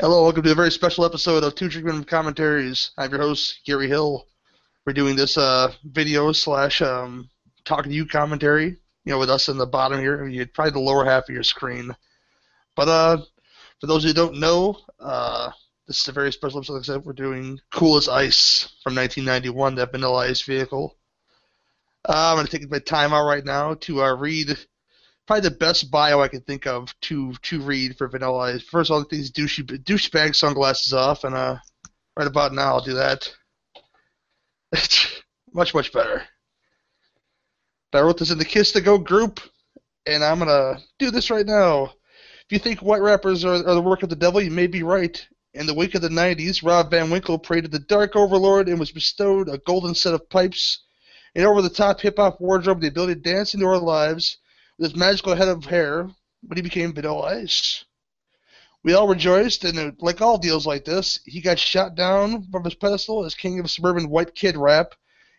Hello, welcome to a very special episode of Two Drink Minimum Commentaries. I'm your host, Gary Hill. We're doing this uh, video slash um, talking to you commentary, you know, with us in the bottom here, you probably the lower half of your screen. But uh, for those who don't know, uh, this is a very special episode. Said, we're doing Cool as Ice from 1991, that Vanilla Ice vehicle. Uh, I'm going to take my time out right now to uh, read probably the best bio I can think of to to read for Vanilla Ice. First of all, these douche douchebag sunglasses off, and uh, right about now I'll do that. much much better. I wrote this in the Kiss the Goat group, and I'm gonna do this right now. If you think white rappers are, are the work of the devil, you may be right. In the wake of the 90s, Rob Van Winkle prayed to the Dark Overlord and was bestowed a golden set of pipes, an over the top hip hop wardrobe, the ability to dance into our lives with his magical head of hair when he became Vanilla Ice. We all rejoiced, and like all deals like this, he got shot down from his pedestal as king of suburban white kid rap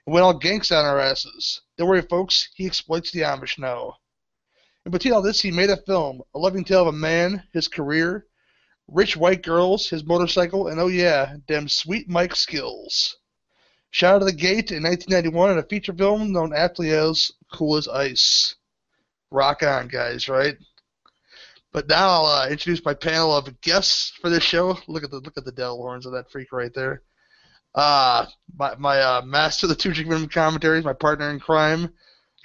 and went all ganks on our asses. Don't worry, folks, he exploits the Amish now. In between all this, he made a film, a loving tale of a man, his career, rich white girls, his motorcycle, and oh yeah, damn sweet mic skills. Shot out of the gate in 1991 in a feature film known aptly as Cool as Ice. Rock on, guys, right? But now I'll uh, introduce my panel of guests for this show. Look at the look at the devil horns of that freak right there. Uh, my my uh, master of the two Minimum commentaries, my partner in crime.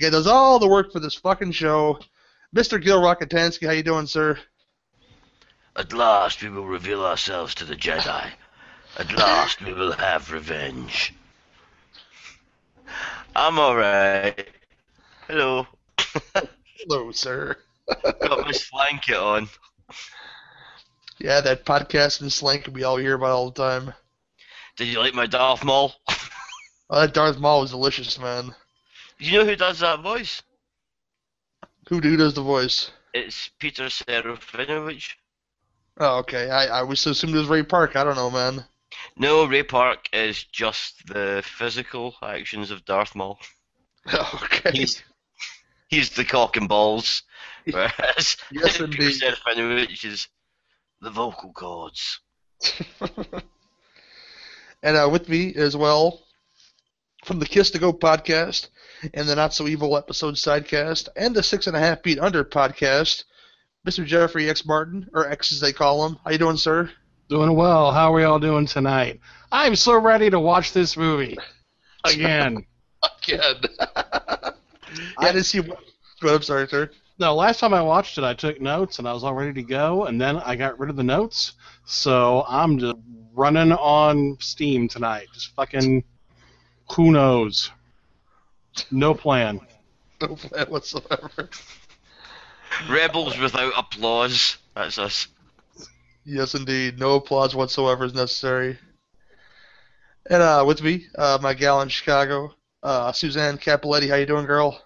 He does all the work for this fucking show. Mr. Gill Rockatansky, how you doing, sir? At last we will reveal ourselves to the Jedi. At last we will have revenge. I'm alright. Hello. Hello, sir. Got my slang kit on. Yeah, that podcast and slang we all hear about all the time. Did you like my Darth Maul? Oh, uh, that Darth Maul was delicious, man. Do you know who does that voice? Who, who does the voice? It's Peter Serafinowicz. Oh, okay. I, I was assumed it was Ray Park. I don't know, man. No, Ray Park is just the physical actions of Darth Maul. okay. He's he's the cock and balls, whereas Yes, Peter indeed. Serafinowicz is the vocal cords. and uh, with me as well, from the Kiss the Goat podcast and the Not So Evil episode sidecast and the Six and a Half Feet Under podcast, Mr. Jeffery X Martin, or X as they call him. How you doing, sir? Doing well. How are we all doing tonight? I'm so ready to watch this movie again. Again. I didn't see. What, Go, I'm sorry, sir. no, last time I watched it, I took notes and I was all ready to go, and then I got rid of the notes, so I'm just running on Steam tonight. Just fucking, who knows? No plan. No plan whatsoever. Rebels without applause. That's us. Yes, indeed. No applause whatsoever is necessary. And uh, with me, uh, my gal in Chicago, uh, Suzanne Cappeletti. How you doing, girl?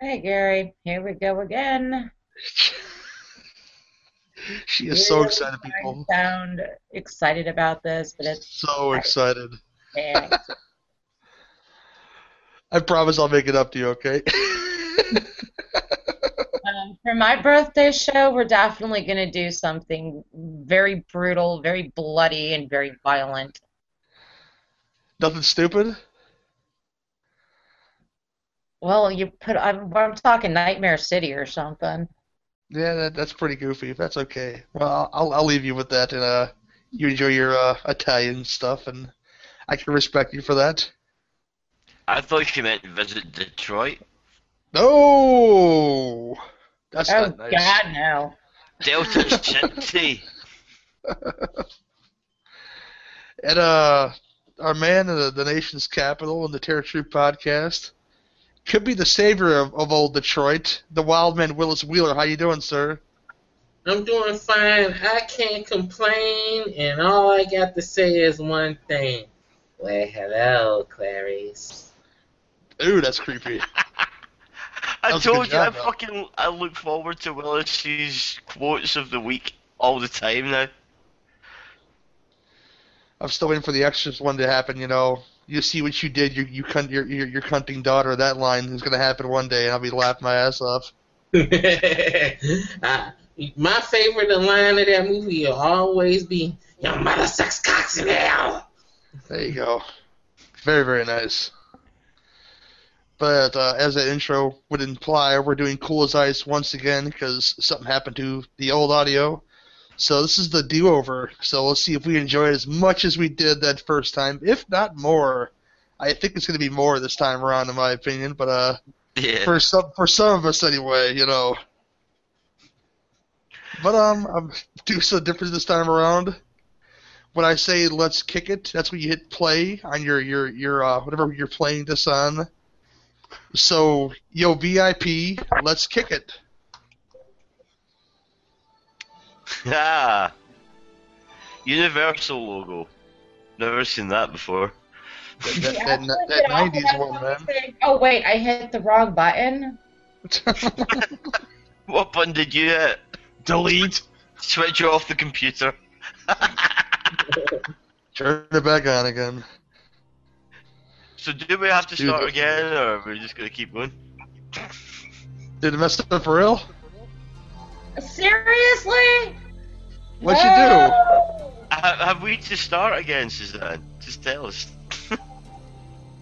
Hey Gary, here we go again. She is so Really excited, I people. sound excited about this, but it's So excited. eh, I promise I'll make it up to you, okay? um, for my birthday show, we're definitely going to do something very brutal, very bloody, and very violent. Nothing stupid? Well, you put I'm, I'm talking Nightmare City or something. Yeah, that, that's pretty goofy. If that's okay. Well, I'll, I'll leave you with that, and uh, you enjoy your uh, Italian stuff, and I can respect you for that. I thought you meant visit Detroit. No, that's oh not nice. God, no. Delta City. And uh, our man in the, the nation's capital and the Terror Troop podcast could be the savior of, of old Detroit, the wild man Willis Wheeler. How you doing, sir? I'm doing fine. I can't complain, and all I got to say is one thing. Well, hello, Clarice. Ooh, that's creepy. I That was a good told you, I job, though. fucking I look forward to Willis's quotes of the week all the time now. I'm still waiting for the Exorcist one to happen. You know, you see what you did. You you cunt your your, your cunting daughter. That line is gonna happen one day, and I'll be laughing my ass off. I, My favorite line of that movie will always be, "Your mother sucks cocks in hell." There you go. Very, very nice. But uh, as that intro would imply, we're doing Cool as Ice once again because something happened to the old audio. So this is the do-over. So let's see if we enjoy it as much as we did that first time, if not more. I think it's going to be more this time around, in my opinion. But uh, Yeah. for some for some of us anyway, you know. But um, I'm do something different this time around. When I say let's kick it, that's when you hit play on your your your uh, whatever you're playing this on. So yo VIP, let's kick it. Ah. Universal logo. Never seen that before. That, Yeah, that, that, flipped it off 90s one, man. Oh wait, I hit the wrong button. What button did you hit? Delete. Switch off the computer. Turn it back on again. so do we have to Dude, start again, or are we just gonna keep going? Did it mess up for real? Seriously? What'd you do? No! Ha- have we to start again, Suzanne? Just tell us.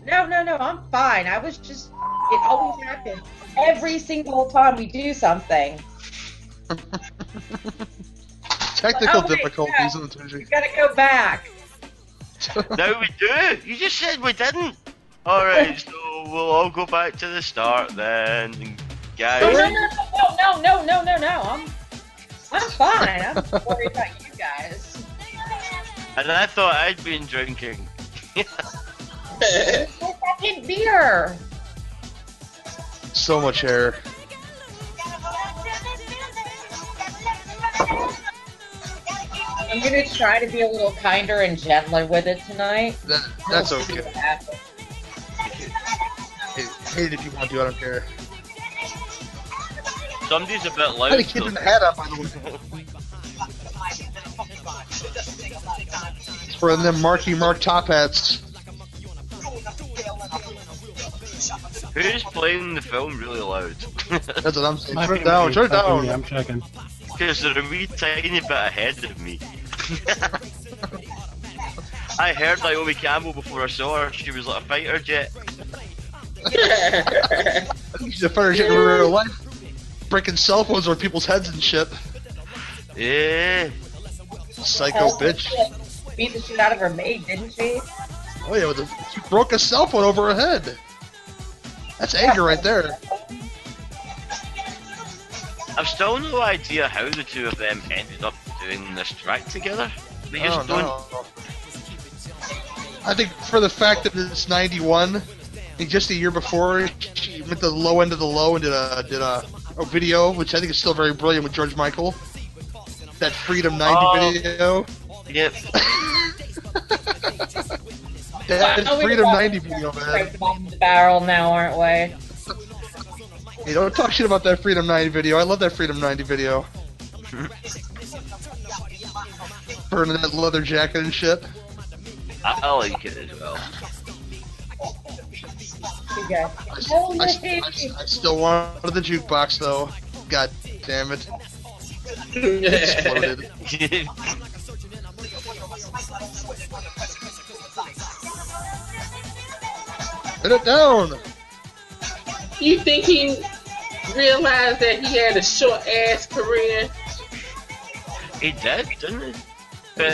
No, no, no, I'm fine. I was just, it always happens. Every single time we do something. Technical Oh, wait, difficulties no. in the We gotta go back. no, we do. You just said we didn't. All right, so we'll all go back to the start then, No, guys. no, no, no, no, no, no, no, no. I'm, I'm fine. I'm just worried about you guys. And I thought I'd been drinking. Fucking beer. so much hair. I'm gonna try to be a little kinder and gentler with it tonight. That, that's okay. what happens. Hate, hate it if you want to. I don't care. Somebody's a bit How loud. to keep though. the hat up, by the way. It's for them Marky Mark top hats. Who's playing the film really loud? That's what I'm saying. Turn it down, turn it down. me, I'm checking. Because they're a wee tiny bit ahead of me. I heard Naomi Campbell before I saw her. She was like a fighter jet. She's a fighter jet in real life. Breaking cell phones over people's heads and shit. Yeah. Psycho Hell, bitch. she Beat the shit out of her maid, didn't she? Oh yeah, with the, she broke a cell phone over her head. That's anger right there. I've still no idea how the two of them ended up doing this track together. They just Oh, don't. no. I think for the fact that it's 91, just a year before, she went to the low end of the low and did a did a, a video, which I think is still very brilliant with George Michael. That Freedom 90 Oh. video. Yep. That Oh, Freedom 90 video, man. Right bottom of the barrel now, aren't we? Hey, don't talk shit about that Freedom 90 video. I love that Freedom 90 video. Burning that leather jacket and shit. I, I like it as well. You guys. I, Holy I, shit. I, I still wanted the jukebox though. God damn it. Exploded. Put it down! you think he realized that he had a short ass career? he did, didn't he?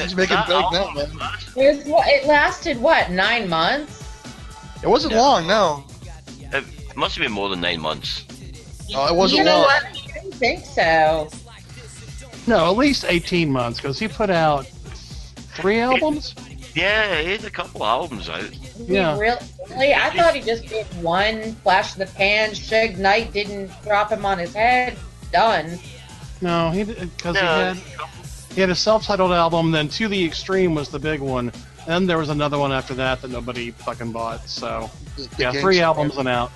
He's making that big now, man. It, it lasted, what, nine months? It wasn't Yeah. long, no. It must have been more than nine months. Oh, it wasn't you know long. what? I didn't think so. No, at least 18 months, because he put out three albums? Yeah, he had a couple albums out. Yeah. Really? really? I thought he just did one flash of the pan. Suge Knight didn't drop him on his head. Done. No, he because No, he had he had a self-titled album. Then To the Extreme was the big one. Then there was another one after that that nobody fucking bought. So The, the yeah, three albums and out.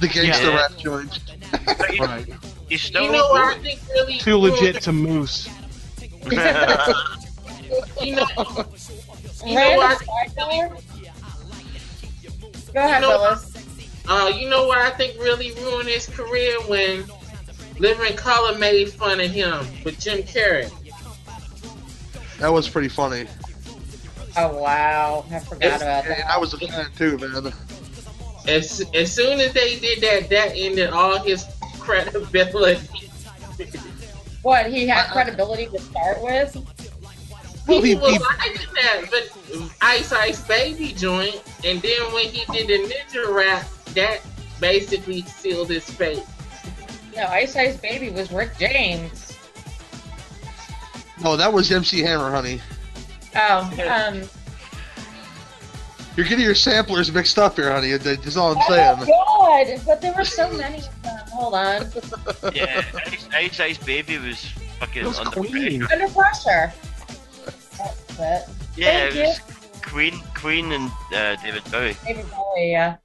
The gangster Yeah. rap joint. Right. He's still You know what I think really Too legit to moose. You know, You know what? Go ahead, You know- Willis. uh, you know what I think really ruined his career when Living Color made fun of him with Jim Carrey. That was pretty funny. Oh wow, I forgot about And that. I was a fan too, man. As as soon as they did that, that ended all his credibility. What he had uh-uh. credibility to start with. Well, he- People he- liked that, but Ice Ice Baby joint, and then when he did the ninja rap, that basically sealed his fate. No, Ice Ice Baby was Rick James. No, that was MC Hammer, honey. Oh, um, You're getting your samplers mixed up here, honey. That's all I'm oh saying. God! But there were so many of them. Hold on. Yeah, Ice, Ice Ice Baby was fucking was under Queen. pressure. Under pressure. That's it. Yeah, Thank it was Queen, Queen, and uh, David Bowie. David Bowie, yeah.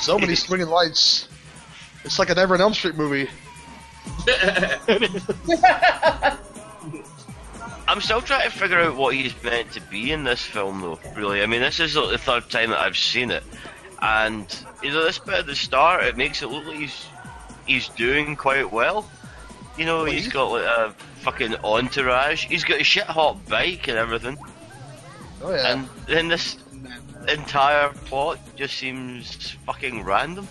So many swinging lights. It's like an Everett Elm Street movie. I'm still trying to figure out what he's meant to be in this film, though. Really, I mean, this is like the third time that I've seen it, and you know, this bit at the start, it makes it look like he's he's doing quite well. You know, Well, he's he's- got like a fucking entourage. He's got a shit hot bike and everything, Oh yeah. and then this entire plot just seems fucking random.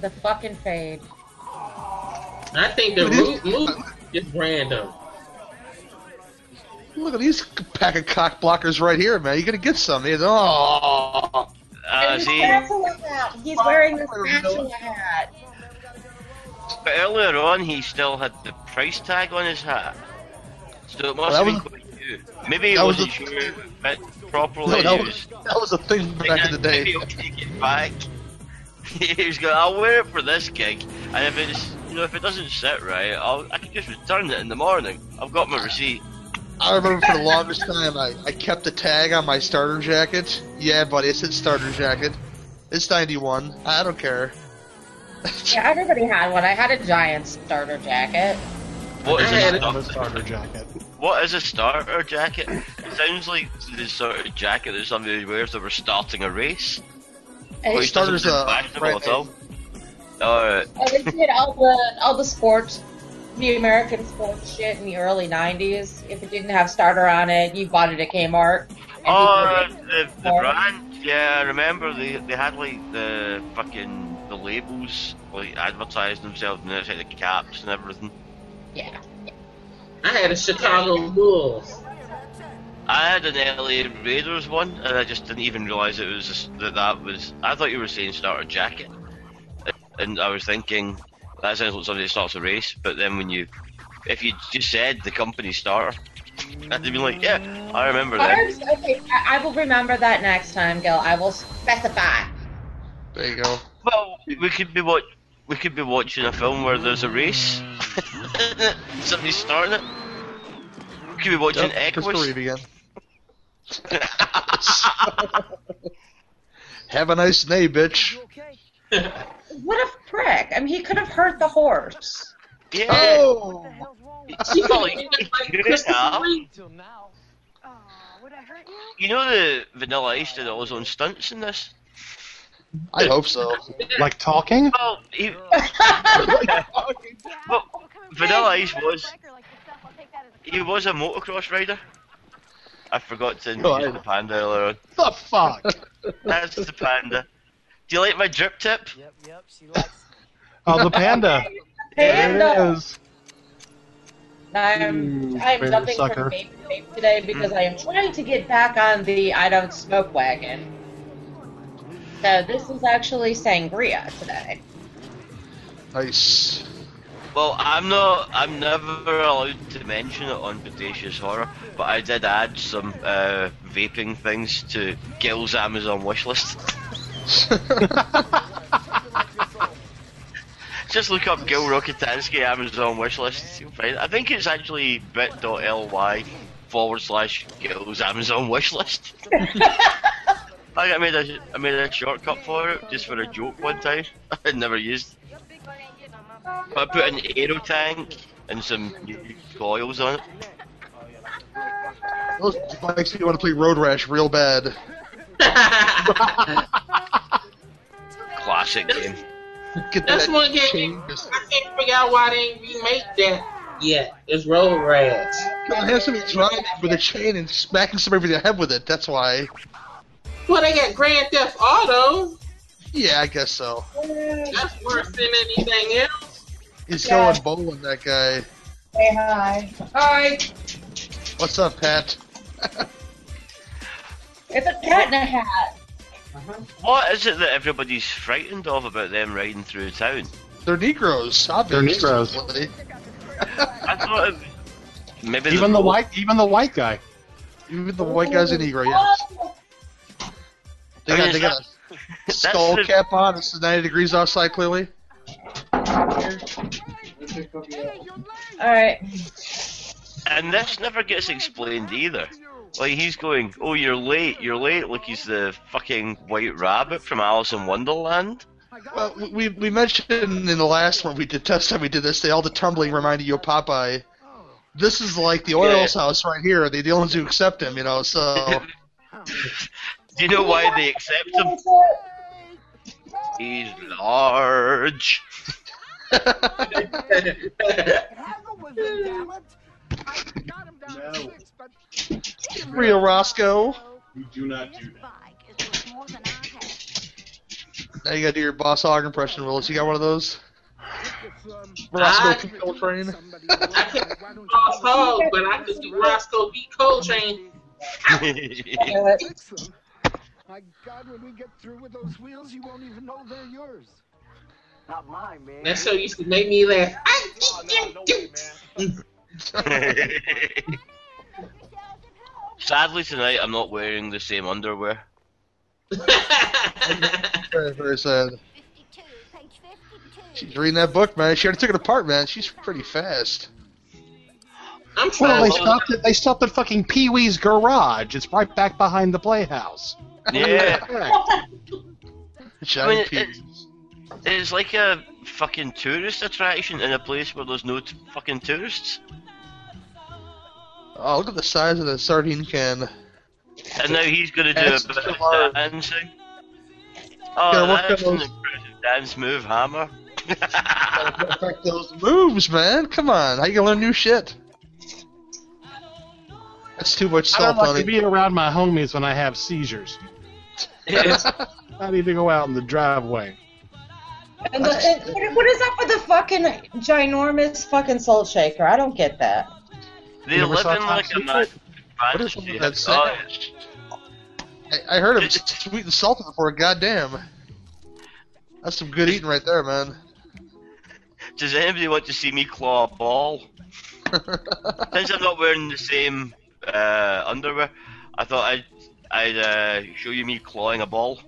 the fucking fade. I think the root movie is random. Look at these pack of cock blockers right here, man. You're gonna get some. He's, oh, Uh, And see. He's wearing the spatula hat. but earlier on, he still had the price tag on his hat, so it must Well, have that been quite new. Maybe he that was wasn't the- sure it properly no, that, used. was, that was a thing back in the day. Maybe day. he'll take it back. he was going, I'll wear it for this gig, and if it's, you know, if it doesn't sit right, I'll, I can just return it in the morning. I've got my receipt. I remember for the longest time, I, I kept the tag on my starter jacket. Yeah, buddy, it's said starter jacket. It's 91. I don't care. Yeah, everybody had one. I had a giant starter jacket. What is a it. Of a starter? starter jacket. What is a starter jacket? It sounds like the sort of jacket that somebody wears that we're starting a race. And Well, it- it doesn't starters, seem uh, right, at all. Alright. and they did all the all the sports, the American sports shit in the early '90s. If it didn't have starter on it, you bought it at Kmart. Oh, people the, the brand? Yeah, I remember they, they had like the fucking the labels like advertising themselves on the outside the caps and everything. yeah. I had a Chicago Bulls. I had an LA Raiders one, and I just didn't even realize it was just, that that was. I thought you were saying starter jacket, and I was thinking that sounds like somebody that starts a race. But then when you, if you just said the company starter, I'd be like, yeah, I remember that. Okay, I, I will remember that next time, Gill. I will specify. There you go. Well, we could be what we could be watching a film where there's a race. Somebody's starting it. We could be watching Yep, Equus. Again. Have a nice day, bitch. What a prick! I mean, he could have hurt the horse. yeah. Oh! She Well, could oh, you- look like you Christopher. Reeve. Till now. Aw, would I hurt you? You know the Vanilla Ice did all his own stunts in this. I hope so. Like talking? Well, he, well, What kind of Vanilla? Ice What kind of was- breaker like this stuff? I'll take that as a he was a motocross rider. I forgot to Oh, introduce I- the panda earlier on. The fuck? That's the panda. Do you like my drip tip? Yep, yep. She likes. Oh, the panda. There it is. I'm You I'm favorite jumping sucker. from vape to vape today because I am trying to get back on the I don't smoke wagon. So this is actually sangria today. Nice. Well, I'm not. I'm never allowed to mention it on Bodacious Horror, but I did add some uh, vaping things to Gill's Amazon wishlist. Just look up Gill Rockatansky Amazon wishlist. You'll find it. I think it's actually bit.ly forward slash Gill's Amazon wishlist. I made a I made a shortcut for it just for a joke one time. I never used. But I put an aero tank and some new coils on it. Those makes me want to play Road Rash real bad. Classic game. Get That's that one game. chain. I can't figure out why they didn't remake that yet. It's Road Rash. Can't have somebody driving with a chain and smacking somebody over the head with it. That's why. Well, they got Grand Theft Auto. Yeah, I guess so. That's worse than anything else. He's Yeah. going bowling, that guy. Say hi. Hi. What's up, Pat? It's a cat in a hat. Uh-huh. What is it that everybody's frightened of about them riding through town? They're Negroes, They're. Negroes. I thought it, maybe Even the road- white, even the white guy. Even the white guy's a Negro, yes. They got, they got a skull the- cap on. It's 90 degrees outside, clearly. Alright. And this never gets explained either. Like he's going, "Oh, you're late, you're late." Like he's the fucking White Rabbit from Alice in Wonderland. Well, we, we mentioned in the last one we did test time we did this. They all the tumbling reminded you of Popeye. This is like the oil's house right here. They're the ones who accept him, you know. So Do you know why they accept him? He's large. real Roscoe. We do not do that. Now you gotta do your Boss Hogg impression, Willis. You got one of those? Um, I- Roscoe Coltrane. I can't cross hog, but I could do Roscoe P. Coltrane. My God, when we get through with those wheels, you won't even know they're yours. Not mine, man. That show used to make me laugh. Oh, Sadly tonight I'm not wearing the same underwear. Very, very sad. She's reading that book, man. She already took it apart, man. She's pretty fast. I'm Well, they stopped at they stopped at fucking Pee Wee's garage. It's right back behind the playhouse. Yeah, Giant I mean, peas. it's like a fucking tourist attraction in a place where there's no t- fucking tourists. Oh, look at the size of the sardine can. And now he's gonna do That's a bit too of large. dancing. Eh? Oh, Gotta Oh, work on that's an impressive dance move, Hammer. Perfect those moves, man. Come on. How you gonna learn new shit? That's too much I don't salt on like to it. be around my homies when I have seizures. I need to go out in the driveway. And the, and what- what is up with the fucking ginormous fucking salt shaker? I don't get that. They live in like a Secret? What is fantasy. that Oh. I, I heard him sweet and salty before. Goddamn. That's some good eating right there, man. Does anybody want to see me claw a ball? Since I'm not wearing the same uh, underwear, I thought I'd I'd uh, show you me clawing a ball.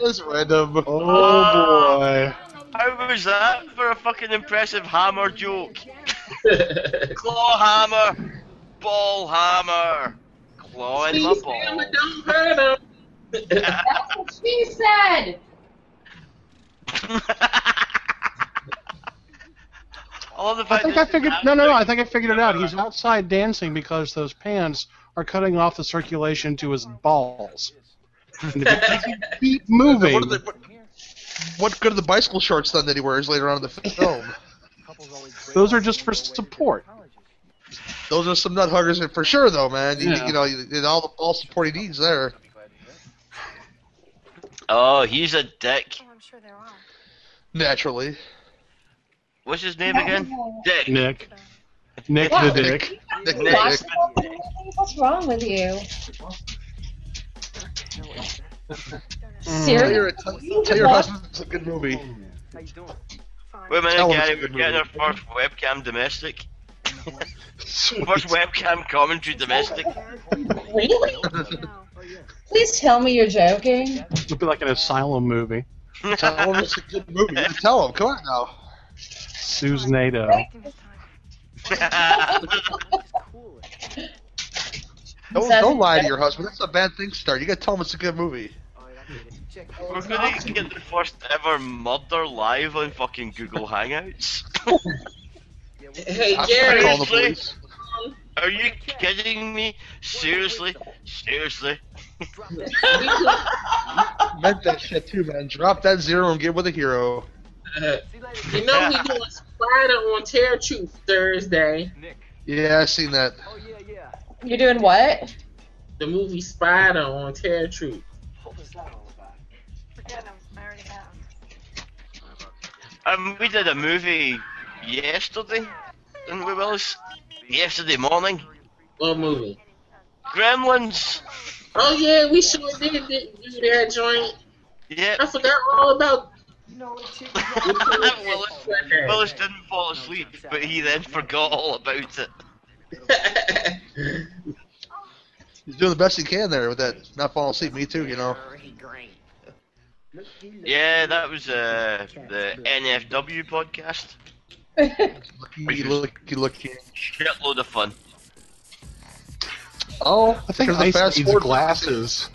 That's random. Oh uh, boy. How was that for a fucking impressive hammer joke? Claw hammer, ball hammer, clawing my Please, ball. Don't hurt him. That's what she said. I love the I fact think I that- figured no no no, I think I figured it out. He's outside dancing because those pants are cutting off the circulation to his balls. And if you keep moving, What, are the, what, what good are the bicycle shorts then that he wears later on in the film? those are just for support. Those are some nut huggers for sure, though, man. You, Yeah. you know, you, you- all the all support he needs there. Oh, he's a dick. Oh, I'm sure there are. Naturally. What's his name again? Dick. Nick. Nick the Dick. Nick, Nick. Nick. What's wrong with you? Mm. Tell Seriously? your, tell, tell your husband it's a good movie. How you doing? Fine. Wait a minute, Tell Gary, we're getting our first webcam domestic. First webcam commentary domestic. Really? Oh, Please tell me you're joking. It'll be like an asylum movie. tell him it's a good movie. Tell him. Come on now. Susan Nato. This time. Cool. Don't, don't lie to your husband. That's a bad thing to start. You gotta tell him it's a good movie. Oh, yeah, I get it. Check. We're gonna get the first ever murder live on fucking Google Hangouts. Hey, I'm Gary, gonna call the Seriously? Are you kidding me? Seriously? Seriously? Meant that shit too, man. Drop that zero and get with a hero. Uh, you know we doing Spider on Terror Troop Thursday. Nick. Yeah, I seen that. Oh yeah, yeah. You're doing what? The movie Spider on Terror Troop. What was that all about? Forget him. I already have. Um, we did a movie yesterday, didn't we, Willis? Yesterday morning. What movie? Gremlins. Oh yeah, we sure did do do that joint. Yeah. I forgot all about. You know what Willis, Willis didn't fall asleep, but he then forgot all about it. He's doing the best he can there with that. Not falling asleep. Me too, you know. Yeah, that was uh, the NFW podcast. Lucky, lucky, lucky. Shitload of fun. Oh, I think because the fast needs forward- glasses.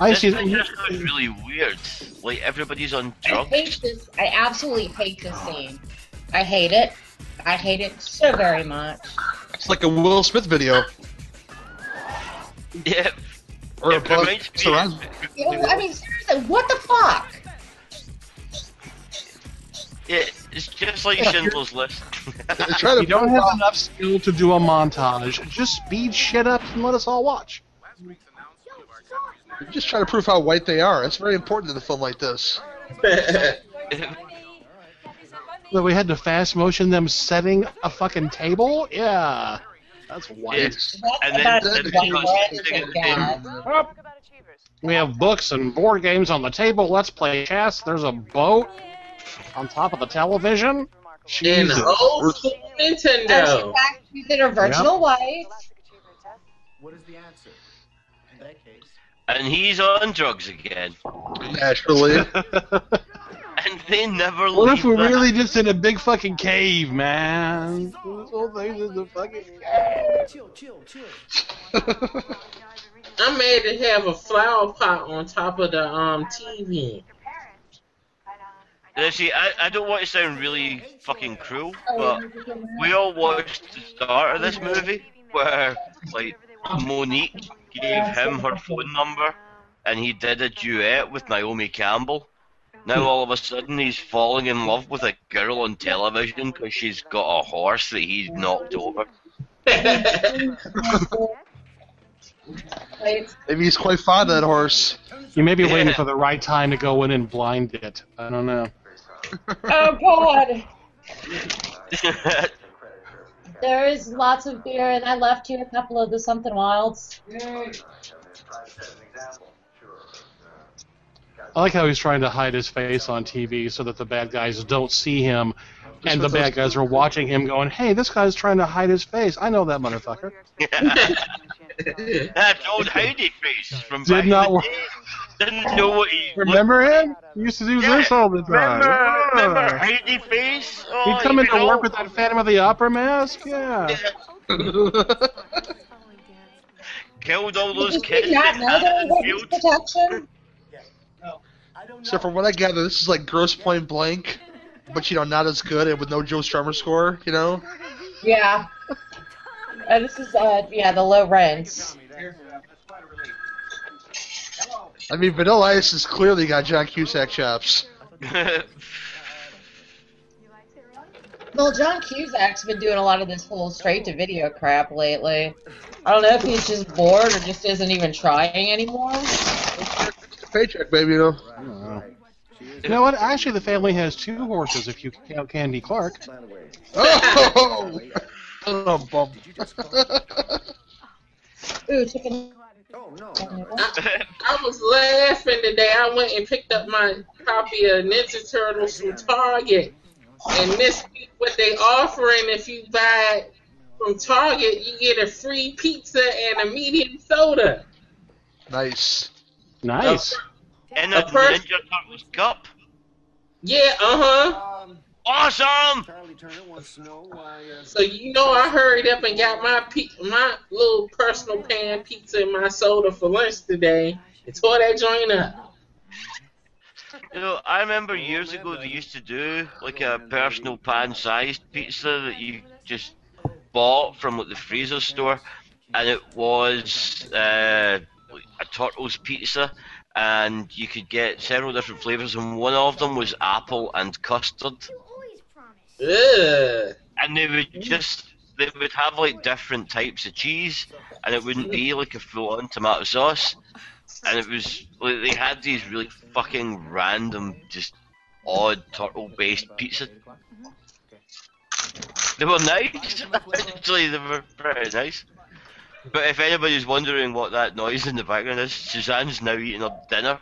Ice This needs. thing just looks really weird. Like everybody's on drugs. I drugs. hate this. I absolutely hate this scene. I hate it. I hate it so very much. It's like a Will Smith video. Yeah. Or a It Buzz reminds me- Surround- You know, I mean, seriously, what the fuck? Yeah, it's just like Schindler's List. Try to You don't have out- enough skill to do a montage. Just speed shit up and let us all watch. Just try to prove how white they are. That's very important in a film like this. That we had to fast motion them setting a fucking table? Yeah. That's white. Yes. And then- about then as it white goes- as it gets. Up. We have books and board games on the table. Let's play chess. There's a boat on top of the television. In Jesus. old And Nintendo. in fact, she's in her virginal wife. What is the answer? In that case. and he's on drugs again. Naturally. And they never What leave if we're that. really just in a big fucking cave, man? This whole thing's in the fucking Chill, chill, chill. I'm made to have a flower pot on top of the um TV. Now, see, I, I don't want to sound really fucking cruel, but we all watched the start of this movie where, like, Monique gave him her phone number and he did a duet with Naomi Campbell. Now all of a sudden he's falling in love with a girl on television because she's got a horse that he's knocked over. Like, Maybe he's quite fond of that horse. You may be waiting Yeah. for the right time to go in and blind it. I don't know. oh god. There is lots of beer, and I left you a couple of the something wilds. I like how he's trying to hide his face on TV so that the bad guys don't see him, and the bad guys are watching him going, "Hey, this guy's trying to hide his face. I know that motherfucker." that old Howdy Face from Did not in work. Day. Didn't know what he Remember him? He used to do Yeah, this all the time. Remember, remember Yeah. Face? Oh, He'd come you into work with that Phantom of the Opera mask. Yeah. Killed all those kids you not know there was protection? so from what I gather, this is like Grosse Pointe Blank, but you know, not as good and with no Joe Strummer score. You know. Yeah. Uh, this is, uh, yeah, the low rents. I mean, Vanilla Ice has clearly got John Cusack chops. Well, John Cusack's been doing a lot of this whole straight to video crap lately. I don't know if he's just bored or just isn't even trying anymore. Paycheck, baby. You know. Know. You know what? Actually, the family has two horses if you count Candy Clark. Oh! oh bum. Ooh, chicken. Oh no. I was laughing today. I went and picked up my copy of Ninja Turtles from Target. And this week, what they offering if you buy from Target, you get a free pizza and a medium soda. nice. Nice. And A a Ninja Turtles cup. Yeah, uh huh. Um, Awesome! Charlie Turner wants to know why. Uh, So you know, I hurried up and got my pe- my little personal pan pizza and my soda for lunch today. And tore that joint up. You know, I remember years ago they used to do like a personal pan-sized pizza that you just bought from like the freezer store, and it was uh, a Turtles pizza, and you could get several different flavors, and one of them was apple and custard, Ugh. and they would just they would have like different types of cheese, and it wouldn't be like a full-on tomato sauce, and it was like they had these really fucking random, just odd turtle-based pizza. They were nice. Actually, they were pretty nice. But if anybody's wondering what that noise in the background is, Suzanne's now eating her dinner.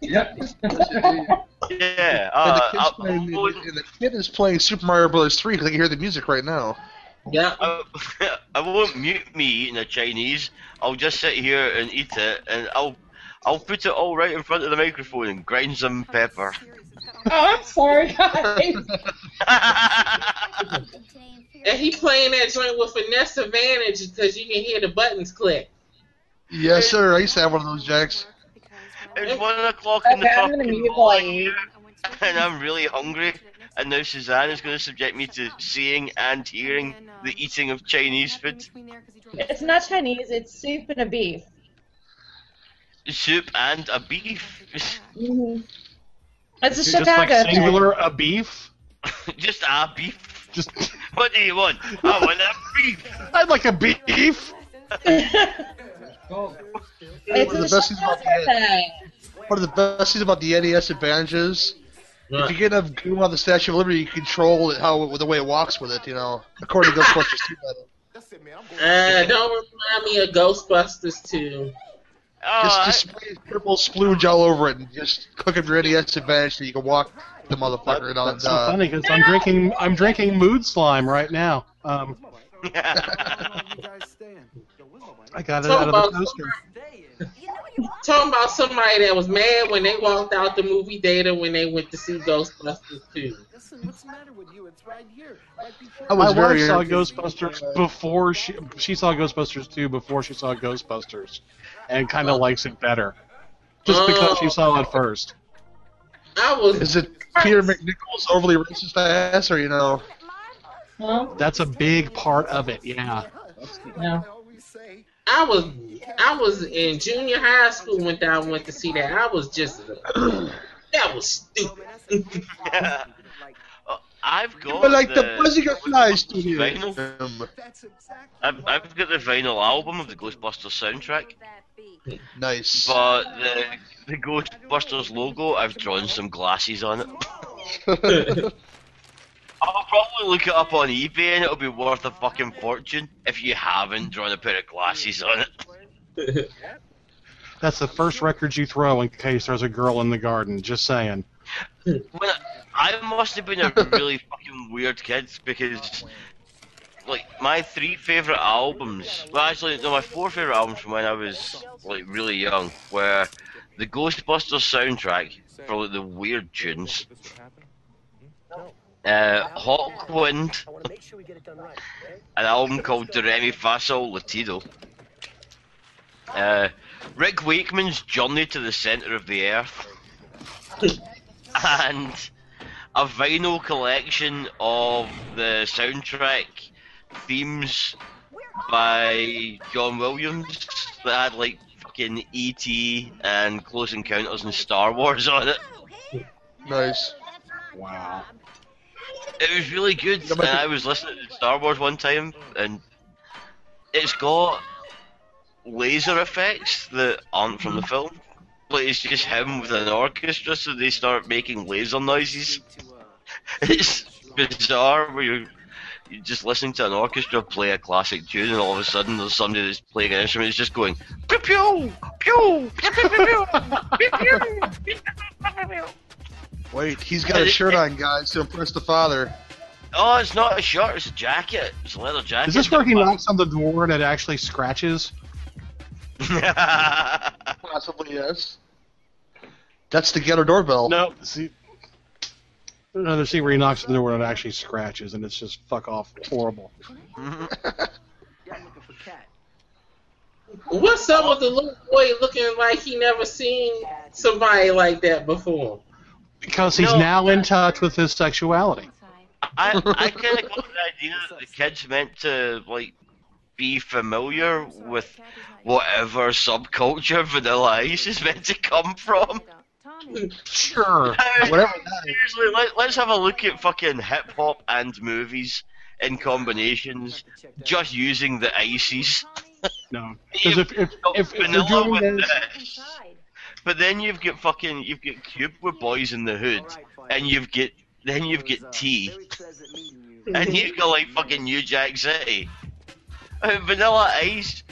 Yep. Yeah. and, Uh, the kid's playing, and the kid is playing Super Mario Bros. 3 because I can hear the music right now. Yeah. I, I won't mute me eating a Chinese. I'll just sit here and eat it, and I'll I'll put it all right in front of the microphone and grind some pepper. Oh, I'm sorry, guys. And he playing that joint with finesse advantage because you can hear the buttons click. Yes, sir. I used to have one of those jacks. It's one o'clock in the Okay, I'm fucking mute morning, and I'm really hungry. And now Suzanne is going to subject me to seeing and hearing the eating of Chinese food, It's not Chinese. It's soup and a beef. soup and a beef. hmm It's a Just Chicago like thing. singular a beef. Just a beef. Just What do you want? I want a beef. I'd like a beef. Oh, It's One of the best things about the one of the best things about the NES advantages. If you get enough goo on the Statue of Liberty, you control it how the way it walks with it. You know, according to Ghostbusters 2. by the way. That's it, man. I'm going Uh, don't remind me of Ghostbusters 2. Oh, Just, I- just spray purple splooge all over it and just click up your NES advantage so you can walk the motherfucker. And, That's so uh, funny because I'm drinking I'm drinking mood slime right now. Um, I got it Talk out of the toaster. Talking about somebody that was mad when they walked out the movie theater when they went to see Ghostbusters 2. Listen, what's the matter with you? It's right here. Right before I My was wife very saw. Ghostbusters uh, before she she saw Ghostbusters 2 before she saw Ghostbusters, and kind of oh. likes it better, just because she saw it first. I was Is it Peter MacNicol's overly racist ass, or you know? Huh? That's a big part of it. Yeah. No. I always say, I was I was in junior high school when I went to see that. I was just that was stupid. I've got But like the, the buzzing of flies to vinyl. that's exactly. I've, I've got the vinyl album of the Ghostbusters soundtrack, Nice. but the the Ghostbusters logo, I've drawn some glasses on it. I'll probably look it up on eBay and it'll be worth a fucking fortune if you haven't drawn a pair of glasses on it. That's the first record you throw in case there's a girl in the garden. Just saying. When I, I must have been a really fucking weird kid because, like, my three favorite albums. Well, actually, no, my four favorite albums from when I was like really young were the Ghostbusters soundtrack for like the weird tunes, uh, Hawkwind, an album called Do Re Mi Latido, uh, Rick Wakeman's Journey to the Center of the Earth and a vinyl collection of the soundtrack themes by John Williams that had like fucking E.T. and Close Encounters and Star Wars on it. nice. Wow. It was really good, and I was listening to Star Wars one time, and it's got laser effects that aren't from the film. Like it's just him with an orchestra, so they start making laser noises. It's bizarre where you're, you're just listening to an orchestra play a classic tune, and all of a sudden there's somebody that's playing an instrument that's just going pew pew pew pew pew pew pew pew pew pew pew pew pew. Wait, he's got a shirt on, guys, to impress the father. Oh, it's not a shirt; it's a jacket. It's a leather jacket. Is this where he knocks on the door and it actually scratches? Possibly, yes. That's the ghetto doorbell. No. See. Another scene where he knocks on the door and it actually scratches, and it's just fuck off horrible. Yeah, I'm looking for cat. What's up with the little boy looking like he never seen somebody like that before? Because he's No. now in touch with his sexuality. I I kind of got the idea that the kids meant to like be familiar with whatever subculture Vanilla Ice is meant to come from. Sure. Whatever. Seriously, let, let's have a look at fucking hip hop and movies in combinations, just using the ices. No, because if if if, if they're Vanilla doing with this, this. But then you've got fucking you've got Cube with Boys in the Hood, and you've got then you've got T, and you've got like fucking New Jack City. Uh, Vanilla Ice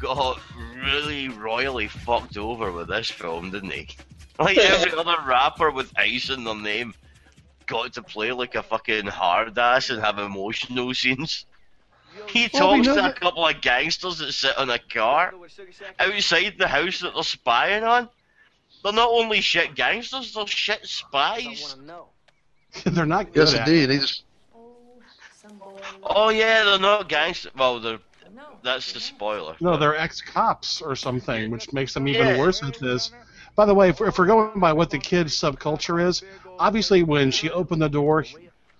got really royally fucked over with this film, didn't he? Like every other rapper with ice in their name got to play like a fucking hard ass and have emotional scenes. He Well, we talks to a couple of gangsters that sit on a car outside the house that they're spying on. They're not only shit gangsters, they're shit spies. they're not good Yes, at. indeed. He just Oh yeah, they're not gangsters. Well, they're that's the spoiler. No, they're ex-cops or something, which makes them even Yeah. worse at this. By the way, if, if we're going by what the kid's subculture is, obviously when she opened the door,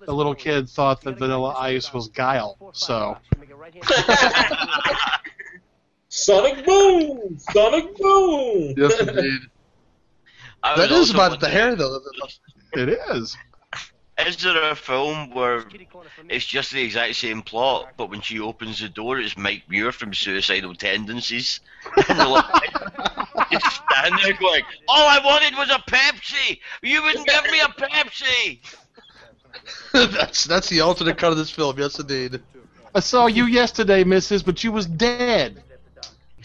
the little kid thought that Vanilla Ice was Guile. So Sonic Boom! Sonic Boom! yes, indeed. I That was is also about the hair though. it is. Is there a film where it's just the exact same plot, but when she opens the door, it's Mike Muir from Suicidal Tendencies? And they're like, just stand there going, "All I wanted was a Pepsi. You wouldn't give me a Pepsi." that's that's the alternate cut of this film. Yes, indeed. I saw you yesterday, Mrs., but you was dead.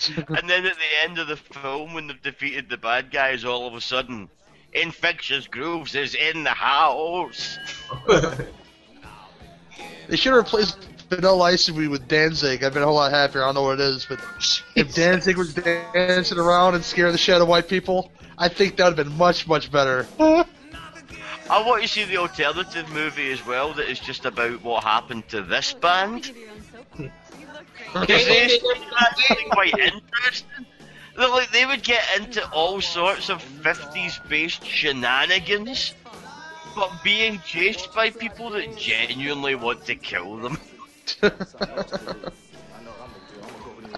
And then at the end of the film, when they've defeated the bad guys, all of a sudden, Infectious Grooves is in the house. They should have replaced Vanilla Ice with Danzig. I've been a whole lot happier. I don't know what it is, but if Danzig was dancing around and scaring the shit out of white people, I think that would have been much, much better. I want to see the alternative movie as well that is just about what happened to this band. Because they seem quite interesting. They're like they would get into all sorts of 50s based shenanigans, but being chased by people that genuinely want to kill them.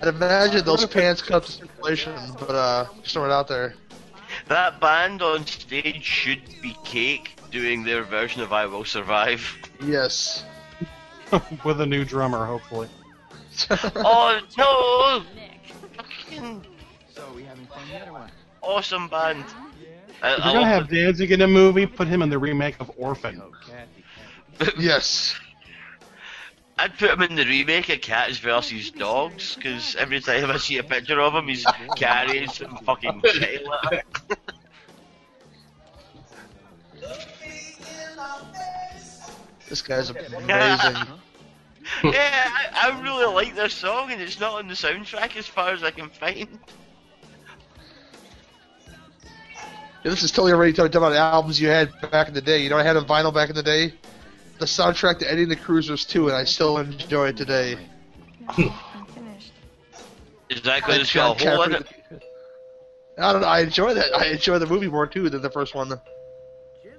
I'd imagine those pants cut to circulation, but uh, just throwing it out there. That band on stage should be Cake doing their version of I Will Survive. Yes. With a new drummer, hopefully. oh no! Fucking So, we having fun yet or what? awesome band. I, If you're gonna love have Danzig in a movie, put him in the remake of Orphan. Yes. I'd put him in the remake of Cats versus Dogs, because every time I see a picture of him, he's carrying some fucking child. This guy's amazing. yeah, I, I really like this song, and it's not on the soundtrack as far as I can find. Yeah, this is totally already talking about albums you had back in the day. You know, I had a vinyl back in the day. The soundtrack to Eddie and the Cruisers too, and I still enjoy it today. I'm finished. Is that because it's got a John hole in it? I don't know. I enjoy that. I enjoy the movie more too than the first one. Jimmy,